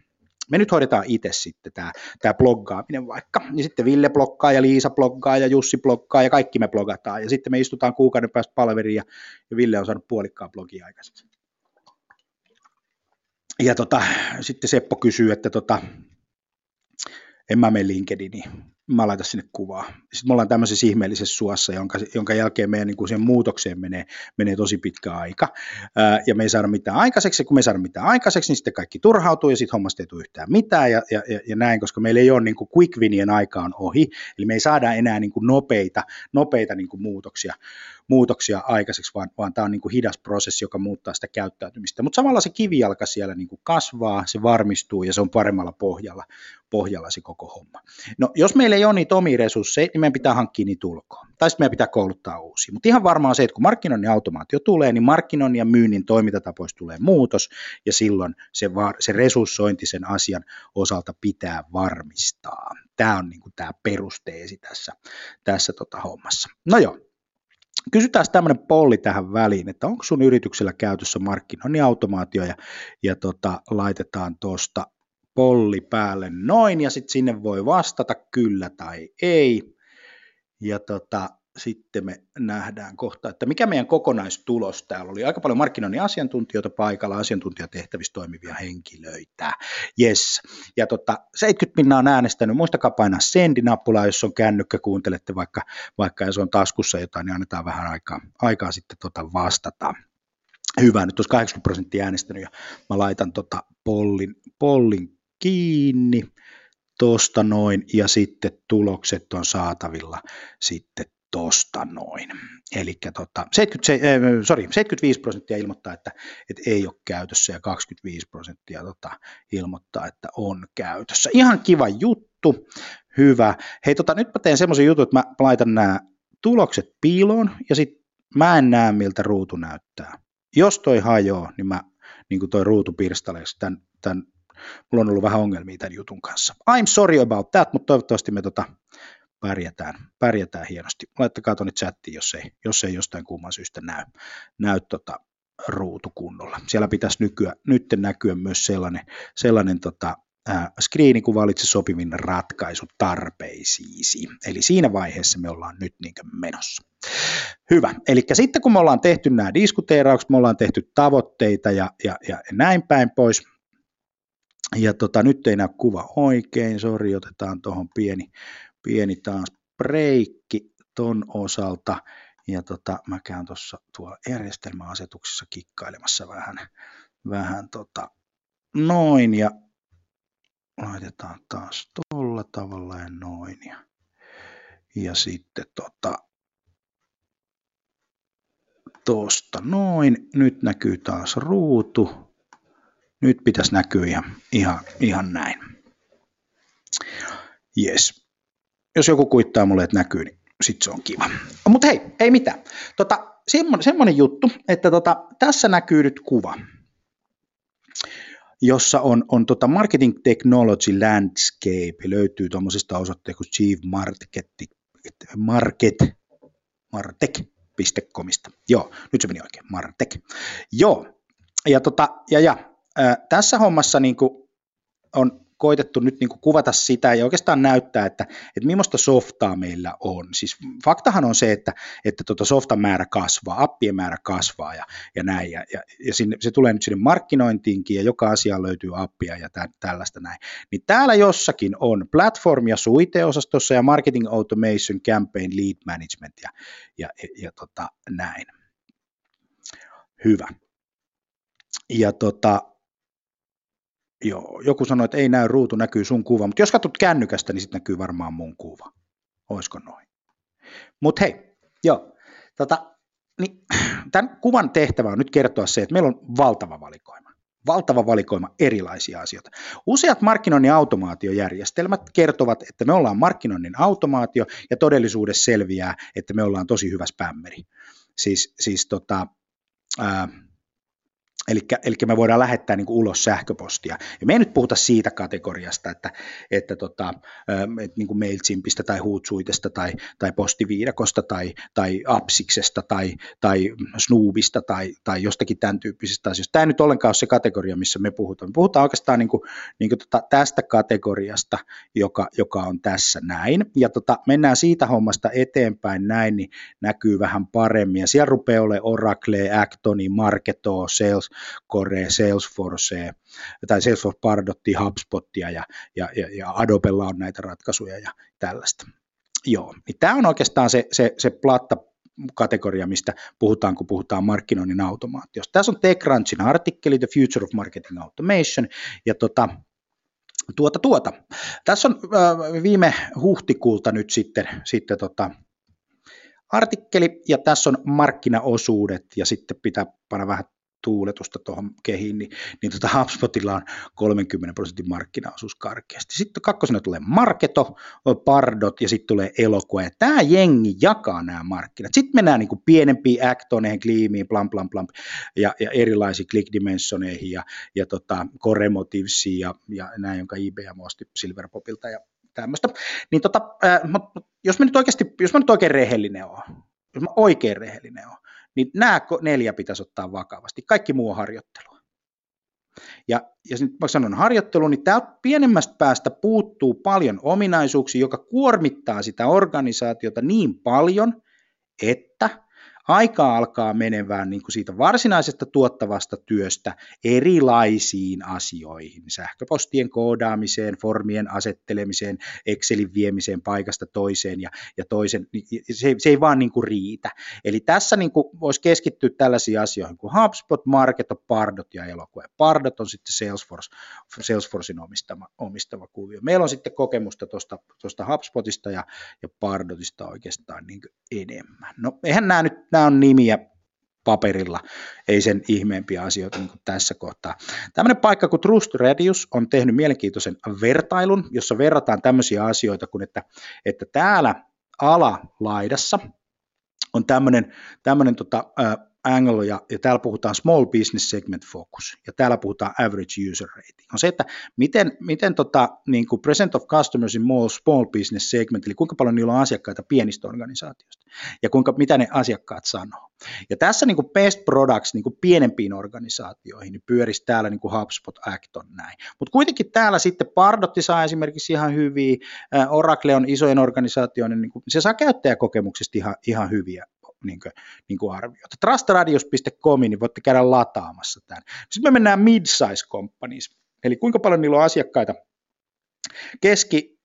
me nyt hoidetaan itse sitten tämä, bloggaaminen vaikka. Ja sitten Ville bloggaa ja Liisa bloggaa ja Jussi bloggaa ja kaikki me blogataan. Ja sitten me istutaan kuukauden päästä palveriin ja, ja Ville on saanut puolikkaan blogia aikaiseksi. Ja tota, sitten Seppo kysyy, että tota, en mä mene LinkedIniin mä laitan sinne kuvaa. Sitten me ollaan tämmöisessä ihmeellisessä suossa, jonka, jonka jälkeen meidän niin kuin siihen muutokseen menee, menee tosi pitkä aika. Ää, ja me ei saada mitään aikaiseksi, ja kun me ei saada mitään aikaiseksi, niin sitten kaikki turhautuu, ja sitten hommasta ei tule yhtään mitään, ja, ja, ja, näin, koska meillä ei ole niin kuin quick winien aika on ohi, eli me ei saada enää niin kuin nopeita, nopeita niin kuin muutoksia, muutoksia aikaiseksi, vaan, vaan tämä on niin kuin hidas prosessi, joka muuttaa sitä käyttäytymistä. Mutta samalla se kivijalka siellä niin kuin kasvaa, se varmistuu, ja se on paremmalla pohjalla, pohjalla se koko homma. No, jos meillä ei ole niitä omia resursseja, niin meidän pitää hankkia niitä ulkoa. Tai sitten meidän pitää kouluttaa uusia. Mutta ihan varmaan se, että kun markkinoinnin automaatio tulee, niin markkinoinnin ja myynnin toimintatapoista tulee muutos, ja silloin se, var, se resurssointi sen asian osalta pitää varmistaa. Tämä on niin kuin tämä perusteesi tässä, tässä tota hommassa. No joo, Kysytään tämmöinen polli tähän väliin, että onko sun yrityksellä käytössä markkinoinnin automaatio ja, ja tota, laitetaan tuosta polli päälle noin ja sitten sinne voi vastata kyllä tai ei. Ja tota, sitten me nähdään kohta, että mikä meidän kokonaistulos täällä oli. Aika paljon markkinoinnin asiantuntijoita paikalla, asiantuntijatehtävissä toimivia henkilöitä. Yes. Ja tota, 70 pinnaa on äänestänyt. Muistakaa painaa sendi-nappulaa, jos on kännykkä, kuuntelette vaikka, vaikka jos on taskussa jotain, niin annetaan vähän aikaa, aikaa sitten tota vastata. Hyvä, nyt olisi 80 prosenttia äänestänyt ja mä laitan tota pollin, pollin kiinni tuosta noin ja sitten tulokset on saatavilla sitten tosta noin. Eli tota, 70, äh, sorry, 75 prosenttia ilmoittaa, että, että ei ole käytössä ja 25 prosenttia tota, ilmoittaa, että on käytössä. Ihan kiva juttu, hyvä. Hei, tota, nyt mä teen semmoisen jutun, että mä laitan nämä tulokset piiloon ja sitten mä en näe, miltä ruutu näyttää. Jos toi hajoaa, niin mä niin kuin toi ruutu pirstaleeksi tämän, tämän mulla on ollut vähän ongelmia tämän jutun kanssa. I'm sorry about that, mutta toivottavasti me tota pärjätään, pärjätään hienosti. Laittakaa tuonne chattiin, jos ei, jos ei jostain kumman syystä näy, näy tota ruutu kunnolla. Siellä pitäisi nykyä, nyt näkyä myös sellainen, sellainen tota, screeni, kun valitse sopivin ratkaisu tarpeisiisi. Eli siinä vaiheessa me ollaan nyt niin menossa. Hyvä. Eli sitten kun me ollaan tehty nämä diskuteeraukset, me ollaan tehty tavoitteita ja, ja, ja näin päin pois, ja tota, nyt ei näy kuva oikein, sori, otetaan tuohon pieni, pieni taas breikki ton osalta. Ja tota, mä käyn tuossa tuolla järjestelmäasetuksessa kikkailemassa vähän, vähän tota, noin ja laitetaan taas tuolla tavalla ja noin. Ja, ja sitten tota, tuosta noin. Nyt näkyy taas ruutu. Nyt pitäisi näkyä ihan, ihan, ihan näin. Yes. Jos joku kuittaa mulle, että näkyy, niin sitten se on kiva. Mutta hei, ei mitään. Tota, semmoinen, semmoinen juttu, että tota, tässä näkyy nyt kuva jossa on, on tota Marketing Technology Landscape, löytyy tuommoisesta osoitteesta kuin Chief Market, Market, Martech.comista. Joo, nyt se meni oikein, Martech. Joo, ja, tota, ja, ja ää, tässä hommassa niin on koitettu nyt niin kuin kuvata sitä ja oikeastaan näyttää, että, että millaista softaa meillä on. Siis faktahan on se, että, että tuota softan määrä kasvaa, appien määrä kasvaa ja, ja näin. Ja, ja, ja sinne, se tulee nyt sinne markkinointiinkin ja joka asia löytyy appia ja tä, tällaista näin. Niin täällä jossakin on platform ja suiteosastossa ja marketing automation, campaign, lead management ja, ja, ja, ja tota, näin. Hyvä. Ja tota, Joo, joku sanoi, että ei näy ruutu, näkyy sun kuva, mutta jos katsot kännykästä, niin sitten näkyy varmaan mun kuva. Oisko noin? Mutta hei, joo, tota, niin, tämän kuvan tehtävä on nyt kertoa se, että meillä on valtava valikoima. Valtava valikoima erilaisia asioita. Useat markkinoinnin automaatiojärjestelmät kertovat, että me ollaan markkinoinnin automaatio ja todellisuudessa selviää, että me ollaan tosi hyvä spämmeri. Siis, siis tota, ää, Eli me voidaan lähettää niin kuin ulos sähköpostia. Ja me ei nyt puhuta siitä kategoriasta, että, että, tota, että niin kuin MailChimpistä tai Hootsuitesta tai, tai postiviidakosta tai, tai Apsiksesta tai, tai Snoobista tai, tai jostakin tämän tyyppisestä asioista. Tämä ei nyt ollenkaan ole se kategoria, missä me puhutaan. Me puhutaan oikeastaan niin kuin, niin kuin tota, tästä kategoriasta, joka, joka on tässä näin. Ja tota, mennään siitä hommasta eteenpäin näin, niin näkyy vähän paremmin. Ja siellä rupeaa olemaan Oracle, Actoni, Marketo, Sales, Core, Salesforce tai Salesforce Pardotti, HubSpotia ja, ja, ja, ja Adobella on näitä ratkaisuja ja tällaista. Joo, niin tämä on oikeastaan se, se, se platta kategoria, mistä puhutaan, kun puhutaan markkinoinnin automaatiosta. Tässä on TechCrunchin artikkeli The Future of Marketing Automation, ja tota, tuota, tuota. Tässä on äh, viime huhtikuulta nyt sitten, sitten tota, artikkeli, ja tässä on markkinaosuudet, ja sitten pitää panna vähän tuuletusta tuohon kehiin, niin, niin tota HubSpotilla on 30 prosentin markkinaosuus karkeasti. Sitten kakkosena tulee Marketo, Pardot ja sitten tulee Eloquo. Ja tämä jengi jakaa nämä markkinat. Sitten mennään niin kuin pienempiin Actoneihin, Gleamiin, plam, plam, plam, ja, ja erilaisiin Click Dimensioneihin ja, ja tota, Core Motivesiin ja, ja näin, jonka IBM osti Silverpopilta ja tämmöistä. Niin tota, äh, jos mä nyt oikeasti, jos mä nyt oikein rehellinen oon, jos mä oikein rehellinen oon, niin nämä neljä pitäisi ottaa vakavasti. Kaikki muu on harjoittelua. Ja, ja nyt mä sanon harjoittelu, niin täältä pienemmästä päästä puuttuu paljon ominaisuuksia, joka kuormittaa sitä organisaatiota niin paljon, että aika alkaa menevään niin kuin siitä varsinaisesta tuottavasta työstä erilaisiin asioihin, sähköpostien koodaamiseen, formien asettelemiseen, Excelin viemiseen paikasta toiseen ja, ja toisen, niin se, se ei vaan niin kuin riitä. Eli tässä niin kuin voisi keskittyä tällaisiin asioihin kuin HubSpot, Marketo, Pardot ja elokuva. Pardot on sitten Salesforce, Salesforcein omistama, omistama kuvio. Meillä on sitten kokemusta tuosta HubSpotista ja, ja Pardotista oikeastaan niin enemmän. No eihän nämä nyt nämä on nimiä paperilla, ei sen ihmeempiä asioita niin tässä kohtaa. Tämmöinen paikka kuin Trust Radius on tehnyt mielenkiintoisen vertailun, jossa verrataan tämmöisiä asioita kuin, että, että täällä alalaidassa on tämmöinen, tämmöinen tota, angle, ja, ja täällä puhutaan small business segment focus, ja täällä puhutaan average user rating, on se, että miten, miten tota, niin kuin present of customers in small, small business segment, eli kuinka paljon niillä on asiakkaita pienistä organisaatioista, ja kuinka, mitä ne asiakkaat sanoo. Ja tässä niin kuin best products niin kuin pienempiin organisaatioihin niin pyörisi täällä niin kuin HubSpot Acton näin. Mutta kuitenkin täällä sitten Pardotti saa esimerkiksi ihan hyviä, Oracle on isojen organisaatioiden, niin kuin, se saa käyttäjäkokemuksesta ihan, ihan hyviä niin kuin, niin kuin arvioita. Trustradius.com, niin voitte käydä lataamassa tämän. Sitten me mennään mid-size companies, eli kuinka paljon niillä on asiakkaita keski,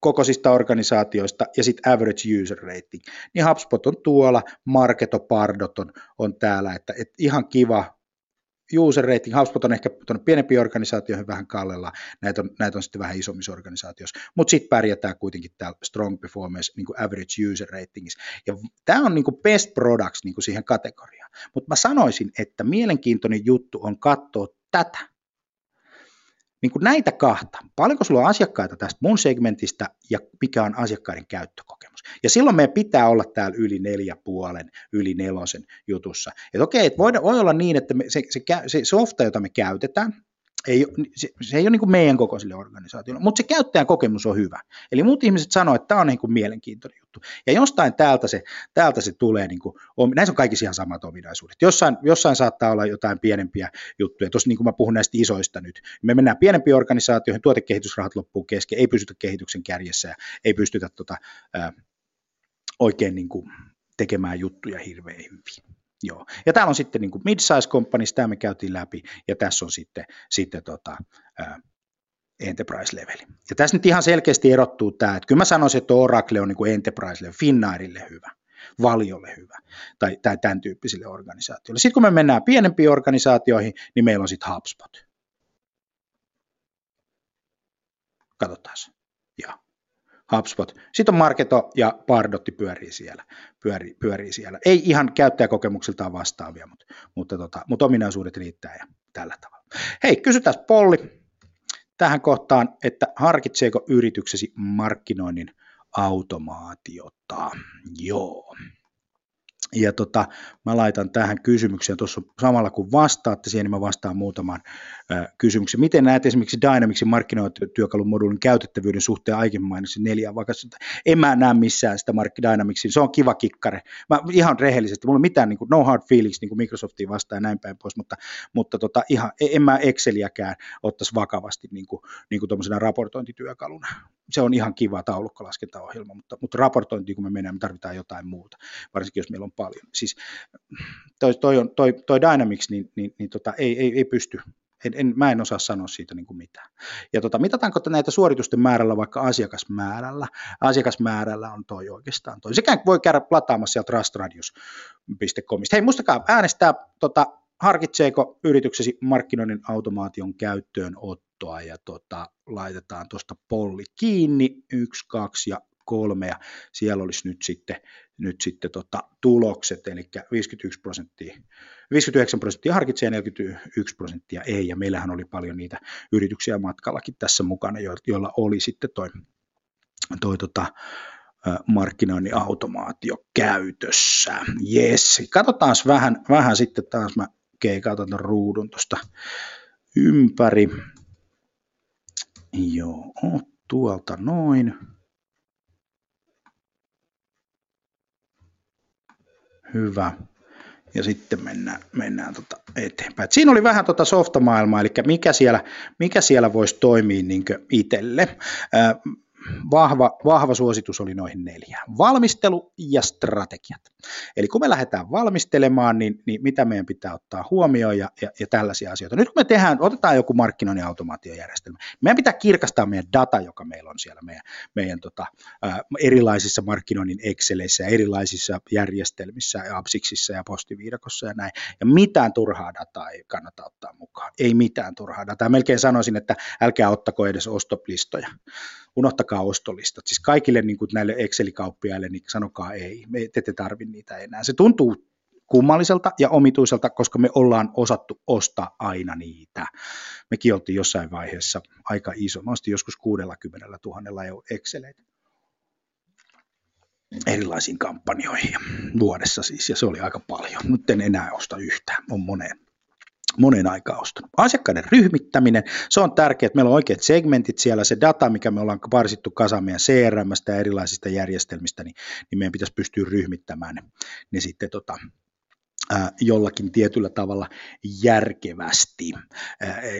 kokoisista organisaatioista ja sitten average user rating. Niin HubSpot on tuolla, Marketo, Pardot on, on täällä, että, että ihan kiva user rating, HubSpot on ehkä tuonne pienempiin organisaatioihin vähän kallella, näitä on, näitä on sitten vähän isommissa organisaatioissa, mutta sitten pärjätään kuitenkin täällä strong performance niin kuin average user ratingissa. Ja tämä on niin kuin best products niin kuin siihen kategoriaan. Mutta mä sanoisin, että mielenkiintoinen juttu on katsoa tätä niin kuin näitä kahta, paljonko sulla on asiakkaita tästä mun segmentistä ja mikä on asiakkaiden käyttökokemus. Ja silloin meidän pitää olla täällä yli neljä puolen, yli nelosen jutussa. Että okei, että voi, voi olla niin, että me, se, se, se softa, jota me käytetään, ei, se, se ei ole niin kuin meidän kokoisille organisaatioille, mutta se käyttäjän kokemus on hyvä. Eli muut ihmiset sanoo, että tämä on niin kuin mielenkiintoinen juttu. Ja jostain täältä se, täältä se tulee, niin kuin, näissä on kaikissa ihan samat ominaisuudet. Jossain, jossain saattaa olla jotain pienempiä juttuja. Tuossa niin kuin mä puhun näistä isoista nyt. Me mennään pienempiin organisaatioihin, tuotekehitysrahat loppuu kesken, ei pysytä kehityksen kärjessä ja ei pystytä tota, ää, oikein niin kuin tekemään juttuja hirveän hyvin. Joo. Ja täällä on sitten niin mid-size companies, tämä me käytiin läpi, ja tässä on sitten, sitten tota, enterprise-leveli. Ja tässä nyt ihan selkeästi erottuu tämä, että kyllä mä sanoisin, että Oracle on niin enterprise-level, Finnairille hyvä, Valiolle hyvä, tai, tai tämän tyyppisille organisaatioille. Sitten kun me mennään pienempiin organisaatioihin, niin meillä on sitten HubSpot. Katsotaan. HubSpot. Sitten on Marketo ja Pardotti pyörii siellä. Pyörii, pyörii siellä. Ei ihan käyttäjäkokemuksiltaan vastaavia, mutta, mutta, tota, mutta ominaisuudet riittää ja tällä tavalla. Hei, kysytään Polli tähän kohtaan, että harkitseeko yrityksesi markkinoinnin automaatiota? Joo. Ja tota, mä laitan tähän kysymykseen tuossa samalla kun vastaatte siihen, niin mä vastaan muutamaan kysymykseen. Miten näet esimerkiksi Dynamicsin markkinointityökalun moduulin käytettävyyden suhteen aiemmin mainitsin neljä, vaikka en mä näe missään sitä Markki Dynamicsin, se on kiva kikkare. Mä ihan rehellisesti, mulla ei mitään niin kuin, no hard feelings niin kuin Microsoftiin vastaan ja näin päin pois, mutta, mutta tota, ihan, en mä Exceliäkään ottaisi vakavasti niin kuin, niin kuin raportointityökaluna se on ihan kiva taulukkolaskentaohjelma, mutta, mutta raportointiin kun me mennään, me tarvitaan jotain muuta, varsinkin jos meillä on paljon. Siis toi, toi, on, toi, toi Dynamics, niin, niin, niin tota, ei, ei, ei pysty, en, en, mä en osaa sanoa siitä niin kuin mitään. Ja tota, mitataanko näitä suoritusten määrällä vaikka asiakasmäärällä? Asiakasmäärällä on toi oikeastaan toi. Sekä voi käydä lataamassa sieltä rustradius.comista. Hei, muistakaa äänestää, tota, harkitseeko yrityksesi markkinoinnin automaation käyttöönottoa ja tota, laitetaan tuosta polli kiinni, yksi, kaksi ja kolme ja siellä olisi nyt sitten, nyt sitten tota, tulokset, eli 51 prosenttia, 59 prosenttia harkitsee ja 41 prosenttia ei, ja meillähän oli paljon niitä yrityksiä matkallakin tässä mukana, joilla oli sitten toi, toi tota, markkinoinnin automaatio käytössä. Yes, katsotaan vähän, vähän sitten taas, mä keikautan tuon ruudun tuosta ympäri. Joo, tuolta noin. Hyvä. Ja sitten mennään, mennään tota eteenpäin. Et siinä oli vähän tota softamaailmaa, eli mikä siellä, mikä siellä voisi toimia niin itselle vahva, vahva suositus oli noihin neljään. Valmistelu ja strategiat. Eli kun me lähdetään valmistelemaan, niin, niin mitä meidän pitää ottaa huomioon ja, ja, ja tällaisia asioita. Nyt kun me tehdään, otetaan joku markkinoinnin automaatiojärjestelmä, meidän pitää kirkastaa meidän data, joka meillä on siellä meidän, meidän tota, erilaisissa markkinoinnin Exceleissä, erilaisissa järjestelmissä ja Apsiksissa ja postiviidakossa ja näin. Ja mitään turhaa dataa ei kannata ottaa mukaan. Ei mitään turhaa dataa. Melkein sanoisin, että älkää ottako edes ostoplistoja unohtakaa ostolistat. Siis kaikille niin kuin näille Excel-kauppiaille, niin sanokaa ei, me ette tarvitse niitä enää. Se tuntuu kummalliselta ja omituiselta, koska me ollaan osattu ostaa aina niitä. Mekin oltiin jossain vaiheessa aika iso, mä joskus 60 000 Exceleitä. erilaisiin kampanjoihin vuodessa siis, ja se oli aika paljon. Nyt en enää osta yhtään, on moneen, moneen aikaa ostanut. Asiakkaiden ryhmittäminen, se on tärkeää, että meillä on oikeat segmentit siellä, se data, mikä me ollaan varsittu kasa meidän CRMstä ja erilaisista järjestelmistä, niin, niin meidän pitäisi pystyä ryhmittämään ne, ne sitten tota, jollakin tietyllä tavalla järkevästi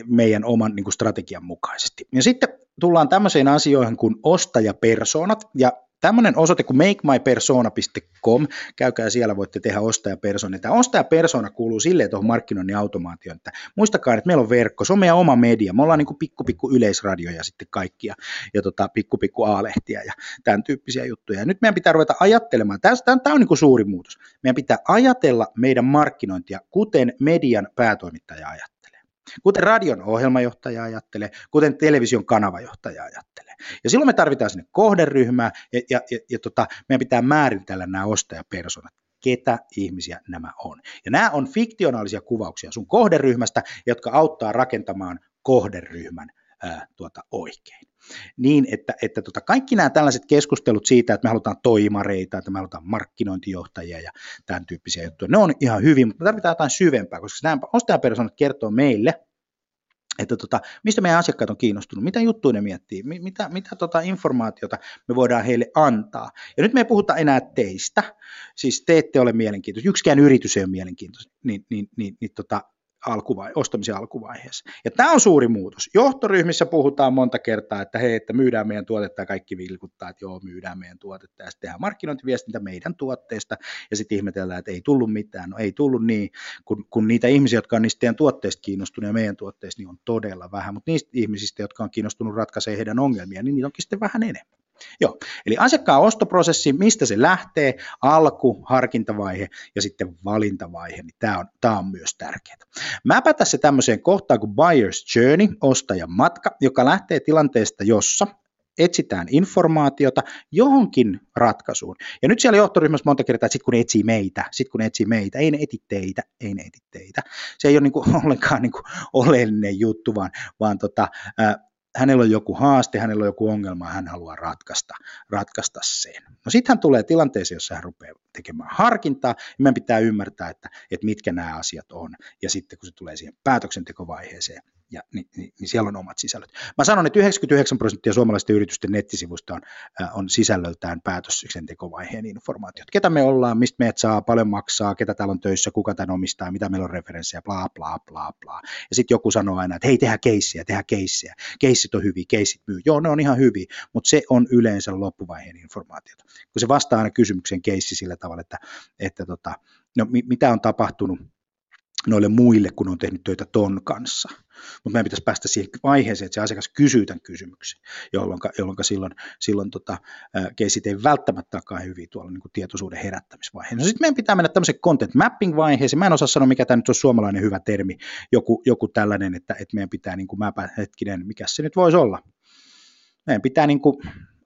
meidän oman niin kuin strategian mukaisesti. Ja sitten tullaan tämmöiseen asioihin kuin ostajapersonat, ja tämmöinen osoite kuin makemypersona.com, käykää siellä, voitte tehdä ostajapersona. Tämä ostajapersona kuuluu silleen tuohon markkinoinnin automaatioon, että muistakaa, että meillä on verkko, se on meidän oma media, me ollaan niin kuin pikku pikku yleisradioja sitten kaikkia ja tota, pikku pikku A-lehtiä ja tämän tyyppisiä juttuja. Ja nyt meidän pitää ruveta ajattelemaan, tämä, on niin kuin suuri muutos, meidän pitää ajatella meidän markkinointia, kuten median päätoimittaja ajattelee kuten radion ohjelmajohtaja ajattelee, kuten television kanavajohtaja ajattelee. Ja silloin me tarvitaan sinne kohderyhmää, ja, ja, ja, ja tota, meidän pitää määritellä nämä ostajapersonat ketä ihmisiä nämä on. Ja nämä on fiktionaalisia kuvauksia sun kohderyhmästä, jotka auttaa rakentamaan kohderyhmän ää, tuota, oikein. Niin, että, että tota, kaikki nämä tällaiset keskustelut siitä, että me halutaan toimareita, että me halutaan markkinointijohtajia ja tämän tyyppisiä juttuja, ne on ihan hyvin, mutta me tarvitaan jotain syvempää, koska nämä ostajapersonat kertoo meille, että tota, mistä meidän asiakkaat on kiinnostunut, mitä juttuja ne miettii, mitä, mitä tota informaatiota me voidaan heille antaa. Ja nyt me ei puhuta enää teistä, siis te ette ole mielenkiintoisia, yksikään yritys ei ole mielenkiintoinen, niin, niin, niin, niin tota, alkuvai- ostamisen alkuvaiheessa. Ja tämä on suuri muutos. Johtoryhmissä puhutaan monta kertaa, että hei, että myydään meidän tuotetta ja kaikki vilkuttaa, että joo, myydään meidän tuotetta ja sitten tehdään markkinointiviestintä meidän tuotteesta ja sitten ihmetellään, että ei tullut mitään. No ei tullut niin, kun, kun niitä ihmisiä, jotka on niistä tuotteista kiinnostunut ja meidän tuotteista, niin on todella vähän, mutta niistä ihmisistä, jotka on kiinnostunut ratkaisemaan heidän ongelmia, niin niitä onkin sitten vähän enemmän. Joo, eli asiakkaan ostoprosessi, mistä se lähtee, alku, harkintavaihe ja sitten valintavaihe, niin tämä on, tämä on myös tärkeää. Mäpä tässä tämmöiseen kohtaan kuin buyer's journey, ostajan matka, joka lähtee tilanteesta, jossa etsitään informaatiota johonkin ratkaisuun. Ja nyt siellä johtoryhmässä monta kertaa, että sitten kun ne etsii meitä, sitten kun ne etsii meitä, ei ne eti teitä, ei ne eti teitä. Se ei ole niin kuin ollenkaan niin kuin oleellinen juttu, vaan, vaan tota, hänellä on joku haaste, hänellä on joku ongelma, hän haluaa ratkaista, ratkaista sen. No sitten hän tulee tilanteeseen, jossa hän rupeaa tekemään harkintaa, ja meidän pitää ymmärtää, että, että mitkä nämä asiat on, ja sitten kun se tulee siihen päätöksentekovaiheeseen, ja, niin, niin, niin siellä on omat sisällöt. Mä sanon, että 99 prosenttia suomalaisten yritysten nettisivuista on, äh, on sisällöltään päätöksentekovaiheen informaatiot. Ketä me ollaan, mistä meidät saa, paljon maksaa, ketä täällä on töissä, kuka tämän omistaa, mitä meillä on referenssejä, bla bla bla bla. Ja sitten joku sanoo aina, että hei, tehdään keissiä, tehdään keissiä. Keissit on hyviä, keissit myy. Joo, ne on ihan hyviä, mutta se on yleensä loppuvaiheen informaatiota. Kun se vastaa aina kysymykseen keissi sillä tavalla, että, että tota, no, mitä on tapahtunut noille muille, kun on tehnyt töitä ton kanssa. Mutta meidän pitäisi päästä siihen vaiheeseen, että se asiakas kysyy tämän kysymyksen, jolloin, jolloin silloin, silloin tota, keisit ei välttämättä olekaan hyviä tuolla niin kuin tietoisuuden herättämisvaiheessa. No sitten meidän pitää mennä tämmöisen content mapping vaiheeseen. Mä en osaa sanoa, mikä tämä nyt on suomalainen hyvä termi, joku, joku tällainen, että, että meidän pitää niin kuin mäpä, hetkinen, mikä se nyt voisi olla. Meidän pitää niin kuin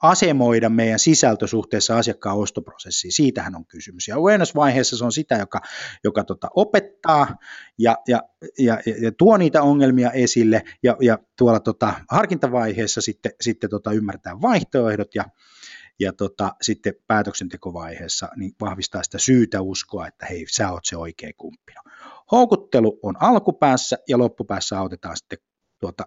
asemoida meidän sisältö suhteessa asiakkaan ostoprosessiin. Siitähän on kysymys. Ja awareness-vaiheessa se on sitä, joka, joka tota, opettaa ja, ja, ja, ja, tuo niitä ongelmia esille ja, ja tuolla tota, harkintavaiheessa sitten, sitten tota, ymmärtää vaihtoehdot ja, ja tota, sitten päätöksentekovaiheessa niin vahvistaa sitä syytä uskoa, että hei, sä oot se oikea kumppino. Houkuttelu on alkupäässä ja loppupäässä autetaan sitten tuota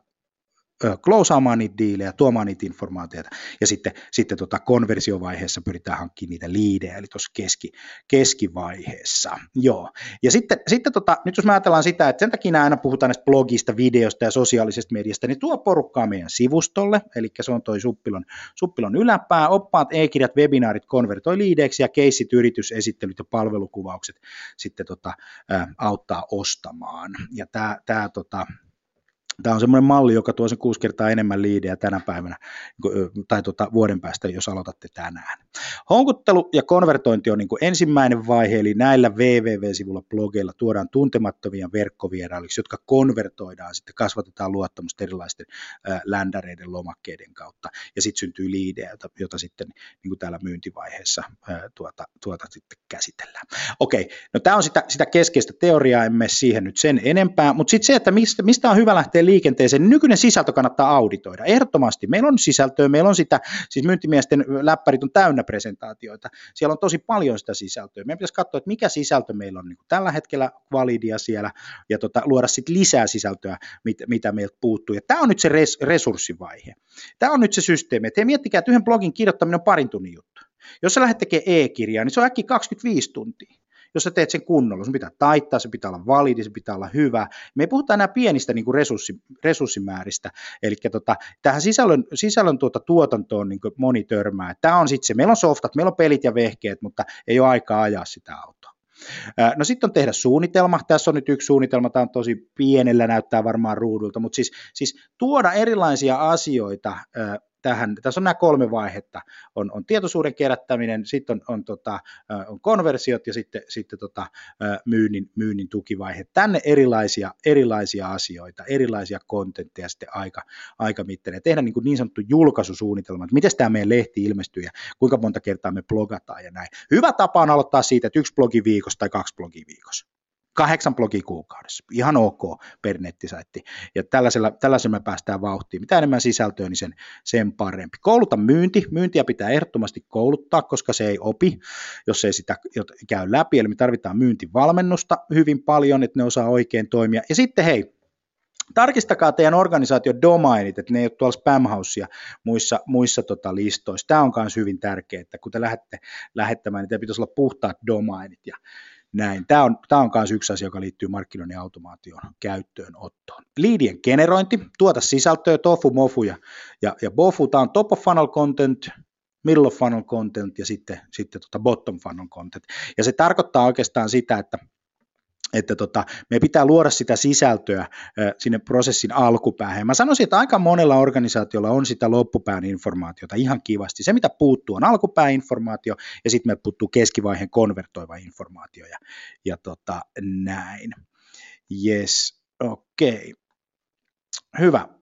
klousaamaan niitä diilejä, tuomaan niitä informaatioita, ja sitten, sitten tota konversiovaiheessa pyritään hankkimaan niitä liidejä, eli tuossa keski, keskivaiheessa. Joo. Ja sitten, sitten tota, nyt jos me ajatellaan sitä, että sen takia aina puhutaan näistä blogista, videosta ja sosiaalisesta mediasta, niin tuo porukkaa meidän sivustolle, eli se on toi suppilon, suppilon yläpää, oppaat, e-kirjat, webinaarit konvertoi liideiksi ja keissit, yritysesittelyt ja palvelukuvaukset sitten tota, ä, auttaa ostamaan. Ja tämä, tämä tota, Tämä on semmoinen malli, joka tuo sen kuusi kertaa enemmän liidejä tänä päivänä tai tuota, vuoden päästä, jos aloitatte tänään. Houkuttelu ja konvertointi on niin kuin ensimmäinen vaihe, eli näillä www-sivulla blogeilla tuodaan tuntemattomia verkkovierailiksi, jotka konvertoidaan, sitten kasvatetaan luottamusta erilaisten äh, ländäreiden lomakkeiden kautta, ja sitten syntyy liidejä, jota, jota sitten niin kuin täällä myyntivaiheessa äh, tuota, tuota sitten käsitellään. Okei, no tämä on sitä, sitä keskeistä teoriaa, emme siihen nyt sen enempää, mutta sitten se, että mistä, mistä on hyvä lähteä liikenteeseen, niin nykyinen sisältö kannattaa auditoida. Ehdottomasti. Meillä on sisältöä, meillä on sitä, siis myyntimiesten läppärit on täynnä presentaatioita. Siellä on tosi paljon sitä sisältöä. Meidän pitäisi katsoa, että mikä sisältö meillä on niin kuin tällä hetkellä validia siellä ja tota, luoda sitten lisää sisältöä, mit, mitä meiltä puuttuu. Ja tämä on nyt se res, resurssivaihe. Tämä on nyt se systeemi. Että miettikää, että yhden blogin kirjoittaminen on parin tunnin juttu. Jos sä lähdet tekemään e-kirjaa, niin se on äkki 25 tuntia jos sä teet sen kunnolla, sun pitää taittaa, se pitää olla validi, se pitää olla hyvä. Me ei puhuta enää pienistä niin kuin resurssi, resurssimääristä, eli tota, tähän sisällön, sisällön tuota tuotantoon niin moni törmää. Tämä on sitten se, meillä on softat, meillä on pelit ja vehkeet, mutta ei ole aikaa ajaa sitä autoa. No sitten on tehdä suunnitelma. Tässä on nyt yksi suunnitelma, tämä on tosi pienellä, näyttää varmaan ruudulta, mutta siis, siis tuoda erilaisia asioita tähän, tässä on nämä kolme vaihetta, on, on tietoisuuden kerättäminen, sitten on, on, tota, on konversiot ja sitten, sitten tota, myynnin, myynnin tukivaihe. Tänne erilaisia, erilaisia asioita, erilaisia kontentteja sitten aika, aika mittainen. Tehdä niin, niin sanottu julkaisusuunnitelma, että miten tämä meidän lehti ilmestyy ja kuinka monta kertaa me blogataan ja näin. Hyvä tapa on aloittaa siitä, että yksi blogi viikossa tai kaksi blogia viikossa kahdeksan blogia kuukaudessa, ihan ok per nettisaitti. Ja tällaisella, tällaisella me päästään vauhtiin. Mitä enemmän sisältöä, niin sen, sen parempi. Kouluta myynti. Myyntiä pitää ehdottomasti kouluttaa, koska se ei opi, jos ei sitä käy läpi. Eli me tarvitaan myyntivalmennusta hyvin paljon, että ne osaa oikein toimia. Ja sitten hei, tarkistakaa teidän organisaation domainit, että ne ei ole tuolla Spamhouse ja muissa, muissa tota listoissa. Tämä on myös hyvin tärkeää, että kun te lähdette lähettämään, niin teillä pitäisi olla puhtaat domainit ja näin. Tämä on, tämä on myös yksi asia, joka liittyy markkinoinnin automaation käyttöönottoon. Liidien generointi, tuota sisältöä, tofu, mofu ja, ja, ja bofu. Tämä on top of funnel content, middle of funnel content ja sitten, sitten tota bottom funnel content. Ja se tarkoittaa oikeastaan sitä, että että tota, me pitää luoda sitä sisältöä sinne prosessin alkupäähän. Mä sanoisin, että aika monella organisaatiolla on sitä loppupään informaatiota ihan kivasti. Se, mitä puuttuu, on alkupääinformaatio ja sitten me puuttuu keskivaiheen konvertoiva informaatio ja, ja tota, näin. Yes, okei. Okay. Hyvä.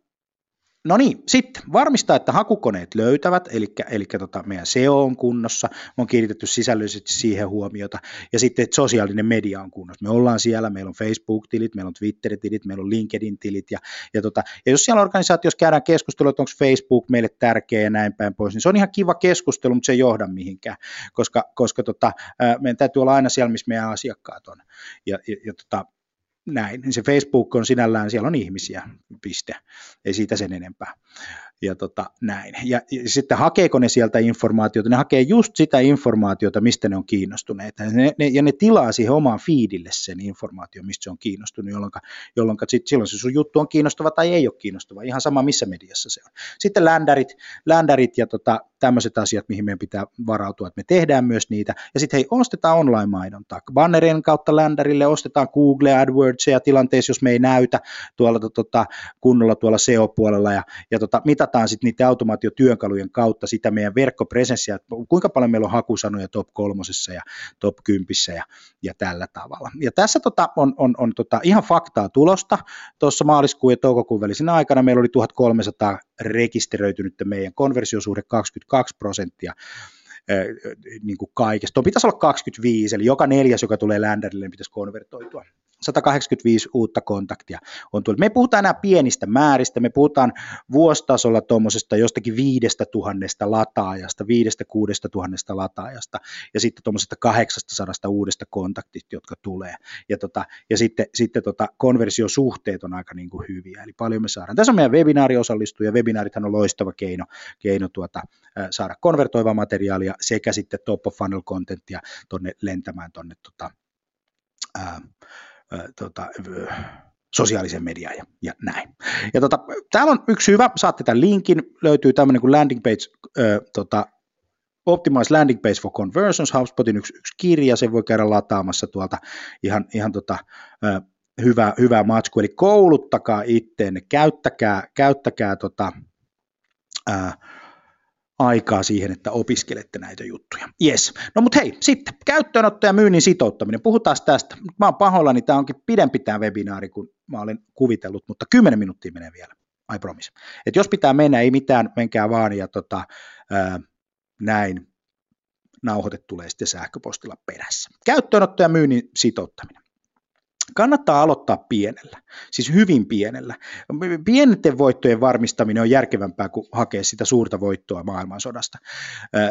No niin, sitten varmistaa, että hakukoneet löytävät, eli, eli tota, meidän SEO on kunnossa, me on kiinnitetty sisällöllisesti siihen huomiota, ja sitten että sosiaalinen media on kunnossa. Me ollaan siellä, meillä on Facebook-tilit, meillä on Twitter-tilit, meillä on LinkedIn-tilit, ja, ja, tota, ja jos siellä organisaatiossa käydään keskustelua, että onko Facebook meille tärkeä ja näin päin pois, niin se on ihan kiva keskustelu, mutta se ei johda mihinkään, koska, koska tota, meidän täytyy olla aina siellä, missä meidän asiakkaat on. Ja, ja, ja tota, näin, se Facebook on sinällään, siellä on ihmisiä, piste, ei siitä sen enempää ja tota, näin. Ja, ja sitten hakeeko ne sieltä informaatiota? Ne hakee just sitä informaatiota, mistä ne on kiinnostuneita. Ja ne, ne, ja ne tilaa siihen omaan feedille sen informaation, mistä se on kiinnostunut, jolloin, jolloin sit, silloin se sun juttu on kiinnostava tai ei ole kiinnostava, ihan sama missä mediassa se on. Sitten ländärit, ländärit ja tota, tämmöiset asiat, mihin meidän pitää varautua, että me tehdään myös niitä. Ja sitten hei, ostetaan online-mainontaa. Bannerien kautta ländärille ostetaan Google AdWordsia tilanteessa, jos me ei näytä tuolla tota, kunnolla tuolla SEO-puolella ja, ja tota, mitataan sitten niiden automaatiotyökalujen kautta sitä meidän verkkopresenssiä, kuinka paljon meillä on hakusanoja top kolmosessa ja top kympissä ja, ja tällä tavalla. Ja tässä tota, on, on, on tota, ihan faktaa tulosta. Tuossa maaliskuun ja toukokuun välisenä aikana meillä oli 1300 rekisteröitynyt meidän konversiosuhde 22 prosenttia niin kuin kaikesta. Tuo pitäisi olla 25, eli joka neljäs, joka tulee länderille, niin pitäisi konvertoitua. 185 uutta kontaktia on tullut. Me ei puhuta enää pienistä määristä, me puhutaan vuositasolla tuommoisesta jostakin viidestä tuhannesta lataajasta, viidestä kuudesta tuhannesta lataajasta ja sitten tuommoisesta 800 uudesta kontaktista, jotka tulee. Ja, tota, ja sitten, sitten tota, konversiosuhteet on aika niin kuin hyviä, eli paljon me saadaan. Tässä on meidän webinaariosallistuja, webinaarithan on loistava keino, keino tuota, saada konvertoivaa materiaalia sekä sitten top of funnel contenttia tonne lentämään tuonne tota, ää, tota, sosiaalisen median ja, ja näin. Ja tota, täällä on yksi hyvä, saatte tämän linkin, löytyy tämmöinen kuin landing page, ö, tota, Optimize Landing Page for Conversions, HubSpotin yksi, yksi kirja, sen voi käydä lataamassa tuolta ihan, ihan tota, ö, hyvä, hyvä matsku, eli kouluttakaa itteenne, käyttäkää, käyttäkää tota, ö, aikaa siihen, että opiskelette näitä juttuja. Yes. No mutta hei, sitten käyttöönotto ja myynnin sitouttaminen. Puhutaan tästä. Mä oon pahoillani, tämä onkin pidempi tämä webinaari kuin mä olen kuvitellut, mutta 10 minuuttia menee vielä. I promise. Et jos pitää mennä, ei mitään, menkää vaan ja tota, ää, näin nauhoite tulee sitten sähköpostilla perässä. Käyttöönotto ja myynnin sitouttaminen. Kannattaa aloittaa pienellä, siis hyvin pienellä. Pienten voittojen varmistaminen on järkevämpää kuin hakea sitä suurta voittoa maailmansodasta.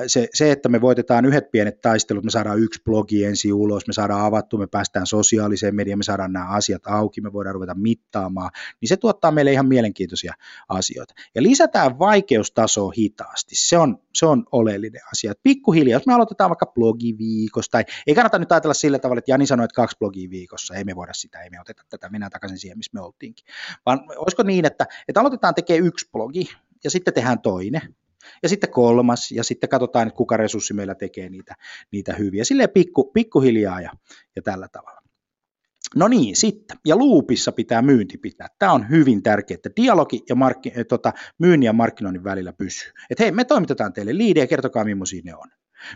Se, se, että me voitetaan yhdet pienet taistelut, me saadaan yksi blogi ensin ulos, me saadaan avattu, me päästään sosiaaliseen mediaan, me saadaan nämä asiat auki, me voidaan ruveta mittaamaan, niin se tuottaa meille ihan mielenkiintoisia asioita. Ja lisätään vaikeustasoa hitaasti, se on, se on oleellinen asia. Et pikkuhiljaa, jos me aloitetaan vaikka blogiviikosta, tai ei kannata nyt ajatella sillä tavalla, että Jani sanoi, että kaksi blogia viikossa, ei me voida sitä, ei me oteta tätä, mennään takaisin siihen, missä me oltiinkin. Vaan olisiko niin, että, että aloitetaan tekemään yksi blogi, ja sitten tehdään toinen, ja sitten kolmas, ja sitten katsotaan, että kuka resurssi meillä tekee niitä, niitä hyviä. Silleen pikku, pikkuhiljaa ja, ja tällä tavalla. No niin, sitten. Ja luupissa pitää myynti pitää. Tämä on hyvin tärkeää, että dialogi ja markki, tota, myynnin ja markkinoinnin välillä pysyy. Että hei, me toimitetaan teille liidejä, kertokaa millaisia ne on.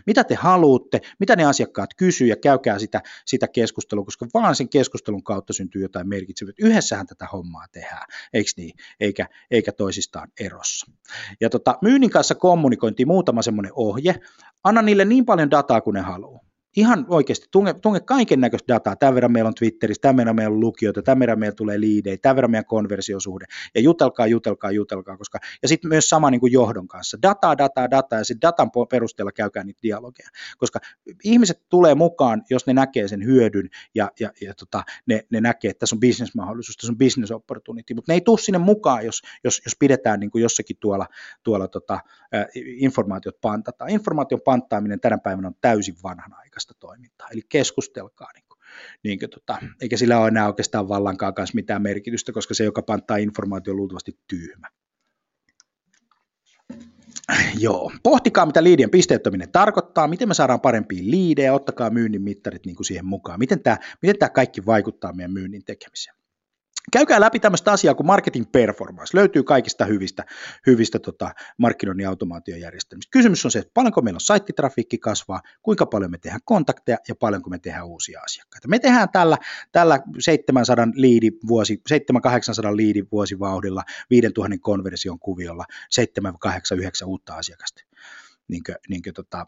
Mitä te haluatte, mitä ne asiakkaat kysyy ja käykää sitä, sitä keskustelua, koska vaan sen keskustelun kautta syntyy jotain merkitsevää. Yhdessähän tätä hommaa tehdään, eikö niin, eikä, eikä toisistaan erossa. Ja tota, myynnin kanssa kommunikointi muutama semmoinen ohje. Anna niille niin paljon dataa kuin ne haluaa ihan oikeasti tunge, tunge kaiken näköistä dataa. Tämän verran meillä on Twitterissä, tämän verran meillä on lukijoita, tämän verran meillä tulee liidejä, tämän verran meidän konversiosuhde. Ja jutelkaa, jutelkaa, jutelkaa. Koska, ja sitten myös sama niin kuin johdon kanssa. Dataa, dataa, dataa ja sitten datan perusteella käykää niitä dialogeja. Koska ihmiset tulee mukaan, jos ne näkee sen hyödyn ja, ja, ja tota, ne, ne näkee, että tässä on bisnesmahdollisuus, tässä on business opportunity, mutta ne ei tule sinne mukaan, jos, jos, jos pidetään niin kuin jossakin tuolla, tuolla tota, informaatiot pantataan. Informaation panttaaminen tänä päivänä on täysin vanhanaikaista tehokasta toimintaa. Eli keskustelkaa, niin kuin, niin kuin, tota, eikä sillä ole enää oikeastaan vallankaan kanssa mitään merkitystä, koska se, joka panttaa informaatio, on luultavasti tyhmä. Joo, pohtikaa mitä liidien pisteyttäminen tarkoittaa, miten me saadaan parempia liidejä, ottakaa myynnin mittarit niin kuin siihen mukaan, miten tämä, miten tämä kaikki vaikuttaa meidän myynnin tekemiseen. Käykää läpi tämmöistä asiaa kuin marketing performance. Löytyy kaikista hyvistä, hyvistä tota, markkinoinnin automaatiojärjestelmistä. Kysymys on se, että paljonko meillä on saittitrafiikki kasvaa, kuinka paljon me tehdään kontakteja ja paljonko me tehdään uusia asiakkaita. Me tehdään tällä, tällä 700 liidi vuosi, 700-800 liidin vuosivauhdilla 5000 konversion kuviolla 7, 8, 9 uutta asiakasta. Niin kuin, niin kuin tota,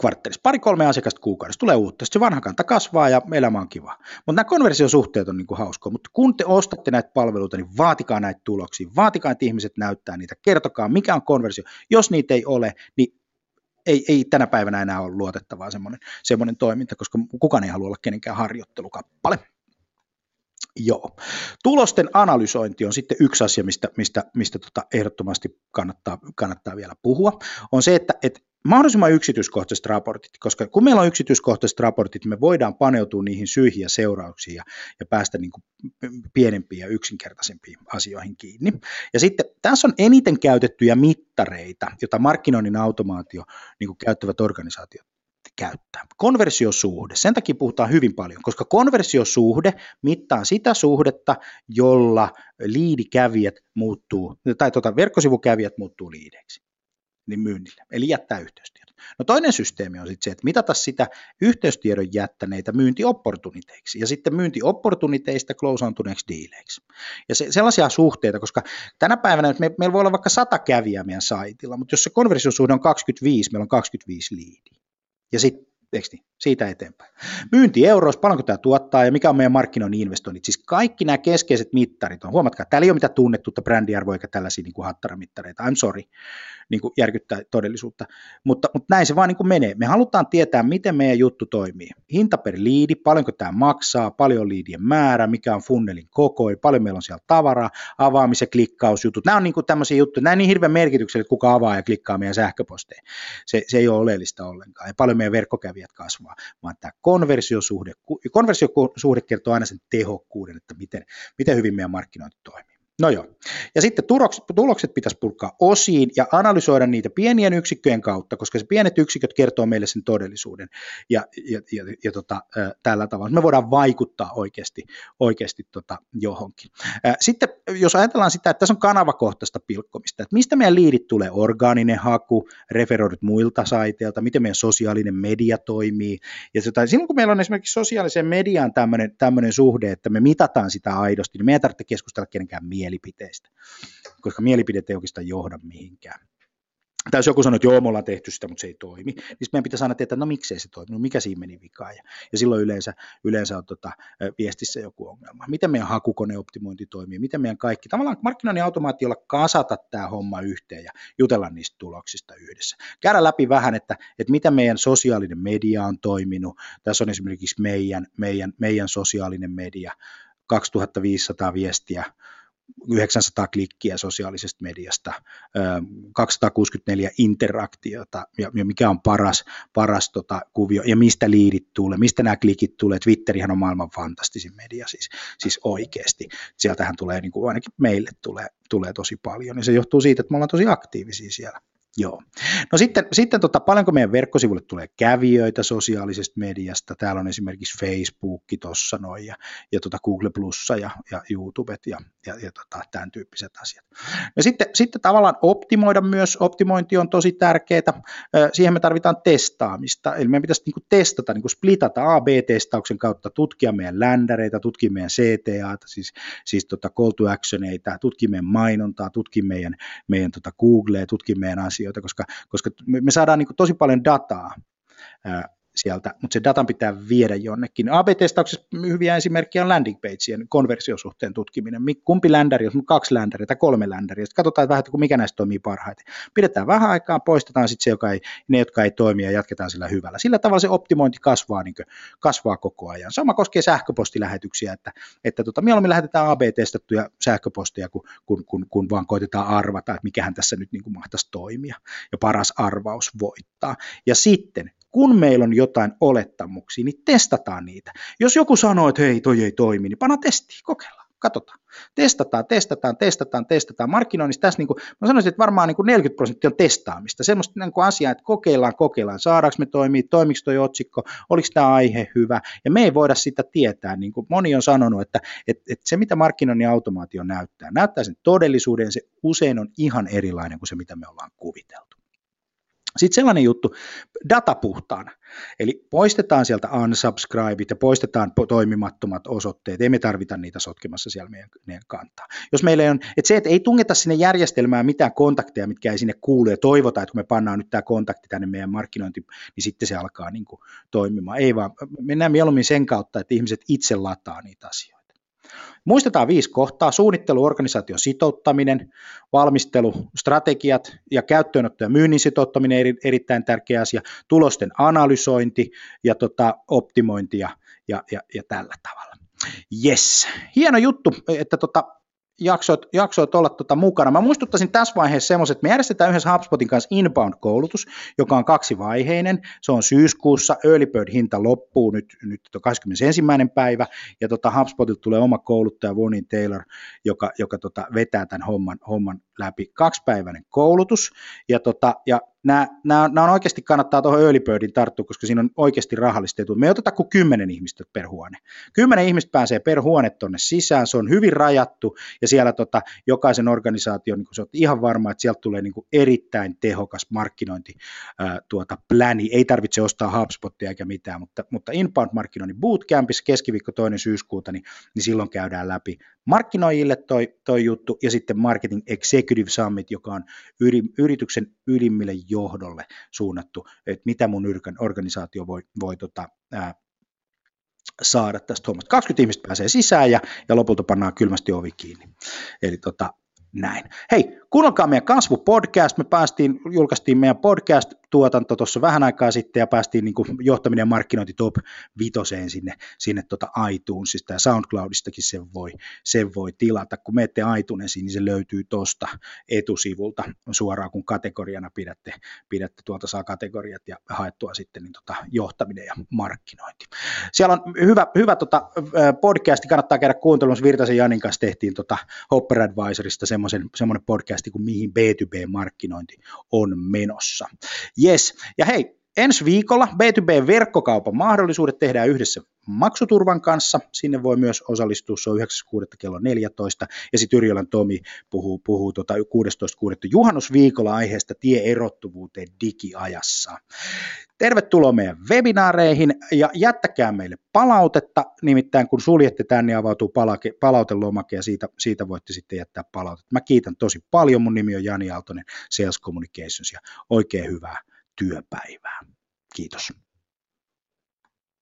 kvartterissa. Pari-kolme asiakasta kuukaudessa tulee uutta. Sitten se vanha kanta kasvaa ja elämä on kiva. Mutta nämä konversiosuhteet on niin kuin. Mutta kun te ostatte näitä palveluita, niin vaatikaa näitä tuloksia. Vaatikaa, että ihmiset näyttää niitä. Kertokaa, mikä on konversio. Jos niitä ei ole, niin ei, ei tänä päivänä enää ole luotettavaa semmoinen, semmoinen toiminta, koska kukaan ei halua olla kenenkään harjoittelukappale. Joo. Tulosten analysointi on sitten yksi asia, mistä, mistä, mistä tota ehdottomasti kannattaa, kannattaa vielä puhua. On se, että, että mahdollisimman yksityiskohtaiset raportit, koska kun meillä on yksityiskohtaiset raportit, me voidaan paneutua niihin syihin ja seurauksiin ja, ja päästä niin kuin pienempiin ja yksinkertaisempiin asioihin kiinni. Ja sitten tässä on eniten käytettyjä mittareita, joita markkinoinnin automaatio niin kuin käyttävät organisaatiot käyttää. Konversiosuhde, sen takia puhutaan hyvin paljon, koska konversiosuhde mittaa sitä suhdetta, jolla liidikävijät muuttuu, tai tuota, verkkosivukävijät muuttuu liideiksi niin myynnille, eli jättää yhteystiedot. No toinen systeemi on sitten se, että mitata sitä yhteystiedon jättäneitä myyntiopportuniteiksi ja sitten myyntiopportuniteista closeantuneeksi diileiksi. Ja se, sellaisia suhteita, koska tänä päivänä me, meillä voi olla vaikka sata kävijää meidän saitilla, mutta jos se konversiosuhde on 25, meillä on 25 liidiä. Ja sitten niin? siitä eteenpäin. Myynti euroissa, paljonko tämä tuottaa ja mikä on meidän markkinoinnin investoinnit. Siis kaikki nämä keskeiset mittarit on, huomatkaa, täällä ei ole mitään tunnettuutta brändiarvoa eikä tällaisia niin kuin hattaramittareita, I'm sorry, niin kuin järkyttää todellisuutta, mutta, mutta näin se vaan niin kuin menee. Me halutaan tietää, miten meidän juttu toimii. Hinta per liidi, paljonko tämä maksaa, paljon liidien määrä, mikä on funnelin koko, paljon meillä on siellä tavaraa, avaamis- ja klikkausjutut. Nämä on niin kuin tämmöisiä juttuja, nämä on niin hirveän merkityksellisiä, että kuka avaa ja klikkaa meidän sähköposteja. Se, se ei ole oleellista ollenkaan. Ja paljon meidän verkkokävijät kasvaa, vaan tämä konversiosuhde, konversiosuhde kertoo aina sen tehokkuuden, että miten, miten hyvin meidän markkinointi toimii. No joo. Ja sitten tulokset, pitäisi purkaa osiin ja analysoida niitä pienien yksikköjen kautta, koska se pienet yksiköt kertoo meille sen todellisuuden ja, ja, ja, ja tota, tällä tavalla. Me voidaan vaikuttaa oikeasti, oikeasti tota johonkin. Sitten jos ajatellaan sitä, että tässä on kanavakohtaista pilkkomista, että mistä meidän liidit tulee, orgaaninen haku, referoidut muilta saiteilta, miten meidän sosiaalinen media toimii. Ja tota, silloin kun meillä on esimerkiksi sosiaaliseen mediaan tämmöinen suhde, että me mitataan sitä aidosti, niin meidän tarvitse keskustella kenenkään mieleen mielipiteistä, koska mielipiteet ei oikeastaan johda mihinkään. tai jos joku sanoo, että joo, me ollaan tehty sitä, mutta se ei toimi, niin meidän pitäisi aina tietää, no miksei se toimi, no mikä siinä meni vikaan, ja, ja silloin yleensä, yleensä on tota, viestissä joku ongelma. Miten meidän hakukoneoptimointi toimii, miten meidän kaikki, tavallaan markkinoinnin automaatiolla kasata tämä homma yhteen ja jutella niistä tuloksista yhdessä. Käydä läpi vähän, että, että mitä meidän sosiaalinen media on toiminut, tässä on esimerkiksi meidän, meidän, meidän sosiaalinen media, 2500 viestiä 900 klikkiä sosiaalisesta mediasta, 264 interaktiota, ja mikä on paras, paras tota kuvio, ja mistä liidit tulee, mistä nämä klikit tulee. Twitterihän on maailman fantastisin media siis, siis oikeasti. Sieltähän tulee, niin kuin ainakin meille tulee, tulee tosi paljon, ja se johtuu siitä, että me ollaan tosi aktiivisia siellä. Joo. No sitten, sitten tota, paljonko meidän verkkosivuille tulee kävijöitä sosiaalisesta mediasta. Täällä on esimerkiksi Facebook tuossa noin ja, ja tota Google Plussa ja, ja YouTubet ja, ja, ja tota, tämän tyyppiset asiat. Ja sitten, sitten tavallaan optimoida myös, optimointi on tosi tärkeää. Siihen me tarvitaan testaamista, eli meidän pitäisi niin testata, niin splitata A-B-testauksen kautta, tutkia meidän ländäreitä, tutkia meidän CTA, siis, siis tota call to actioneita, tutkia meidän mainontaa, tutkia meidän, meidän tota Googlea, tutkia meidän asioita asioita, koska, koska me saadaan niin tosi paljon dataa sieltä, mutta se datan pitää viedä jonnekin. AB-testauksessa hyviä esimerkkejä on landing pageien konversiosuhteen tutkiminen. Kumpi ländäri, jos on kaksi ländäriä tai kolme ländäriä, sitten katsotaan vähän, että mikä näistä toimii parhaiten. Pidetään vähän aikaa, poistetaan sitten se, joka ei, ne, jotka ei toimi ja jatketaan sillä hyvällä. Sillä tavalla se optimointi kasvaa, niin kuin, kasvaa koko ajan. Sama koskee sähköpostilähetyksiä, että, että tota, mieluummin lähetetään AB-testattuja sähköposteja, kun, kun, kun, kun vaan koitetaan arvata, että mikähän tässä nyt niin kuin mahtaisi toimia. Ja paras arvaus voittaa. Ja sitten kun meillä on jotain olettamuksia, niin testataan niitä. Jos joku sanoo, että hei, toi ei toimi, niin panna testi, kokeillaan, katsotaan. Testataan, testataan, testataan, testataan. Markkinoinnissa tässä, niin kuin, mä sanoisin, että varmaan niin kuin 40 prosenttia on testaamista. Semmoista niin kuin asiaa, että kokeillaan, kokeillaan, saadaanko me toimii, toimiko toi otsikko, oliko tämä aihe hyvä. Ja me ei voida sitä tietää. Niin kuin moni on sanonut, että, että, että se, mitä markkinoinnin automaatio näyttää, näyttää sen todellisuuden, se usein on ihan erilainen kuin se, mitä me ollaan kuviteltu. Sitten sellainen juttu, data puhtaana. Eli poistetaan sieltä unsubscribeit ja poistetaan toimimattomat osoitteet. Ei me tarvita niitä sotkemassa siellä meidän, meidän kantaa. Jos meillä on, että se, että ei tungeta sinne järjestelmään mitään kontakteja, mitkä ei sinne kuulu ja toivotaan, että kun me pannaan nyt tämä kontakti tänne meidän markkinointi, niin sitten se alkaa niin kuin toimimaan. Ei vaan, mennään mieluummin sen kautta, että ihmiset itse lataa niitä asioita. Muistetaan viisi kohtaa, suunnittelu, organisaation sitouttaminen, valmistelu, strategiat ja käyttöönotto ja myynnin sitouttaminen eri, erittäin tärkeä asia, tulosten analysointi ja tota, optimointi ja, ja, ja, ja tällä tavalla. Yes, hieno juttu, että tota, jaksoit, jaksoit olla tota mukana. Mä muistuttaisin tässä vaiheessa semmoiset, että me järjestetään yhdessä HubSpotin kanssa inbound-koulutus, joka on kaksivaiheinen. Se on syyskuussa, early bird hinta loppuu nyt, nyt 21. päivä, ja tota HubSpotilta tulee oma kouluttaja Vonin Taylor, joka, joka tota vetää tämän homman, homman läpi. Kaksipäiväinen koulutus, ja, tota, ja nämä, nämä, nämä on oikeasti kannattaa tuohon birdin tarttua, koska siinä on oikeasti rahallista etua. Me ei oteta kuin kymmenen ihmistä per huone. Kymmenen ihmistä pääsee per huone tuonne sisään, se on hyvin rajattu ja siellä tota, jokaisen organisaation, niin se on ihan varma, että sieltä tulee niin erittäin tehokas markkinointi ää, tuota, pläni. Ei tarvitse ostaa HubSpotia eikä mitään, mutta, mutta inbound-markkinoinnin bootcampissa keskiviikko toinen syyskuuta, niin, niin silloin käydään läpi markkinoijille toi, toi juttu ja sitten Marketing Executive Summit, joka on yri, yrityksen ylimmille johdolle suunnattu, että mitä mun organisaatio voi, voi tota, ää, saada tästä hommasta. 20 ihmistä pääsee sisään ja, ja lopulta pannaan kylmästi ovi kiinni. Eli tota, näin. Hei, kuunnelkaa meidän kasvupodcast. Me päästiin, julkaistiin meidän podcast-tuotanto tuossa vähän aikaa sitten ja päästiin niin kuin johtaminen ja markkinointi top vitoseen sinne, sinne tota iTunesista ja SoundCloudistakin sen voi, sen voi tilata. Kun menette iTunesiin, niin se löytyy tuosta etusivulta suoraan, kun kategoriana pidätte, pidätte tuolta saa kategoriat ja haettua sitten niin tota johtaminen ja markkinointi. Siellä on hyvä, hyvä tota podcasti, kannattaa käydä kuuntelemassa. Virtasen Janin kanssa tehtiin tota Hopper Advisorista semmoinen podcast, kuin mihin B2B-markkinointi on menossa. Yes, ja hei, ensi viikolla B2B-verkkokaupan mahdollisuudet tehdään yhdessä maksuturvan kanssa. Sinne voi myös osallistua, se on 9.6. kello 14. Ja sitten Yrjölän Tomi puhuu, puhuu tuota 16.6. juhannusviikolla aiheesta tie erottuvuuteen digiajassa. Tervetuloa meidän webinaareihin ja jättäkää meille palautetta, nimittäin kun suljette tänne, niin avautuu palake, palautelomake ja siitä, siitä voitte sitten jättää palautetta. Mä kiitän tosi paljon, mun nimi on Jani Aaltonen Sales Communications ja oikein hyvää työpäivää. Kiitos.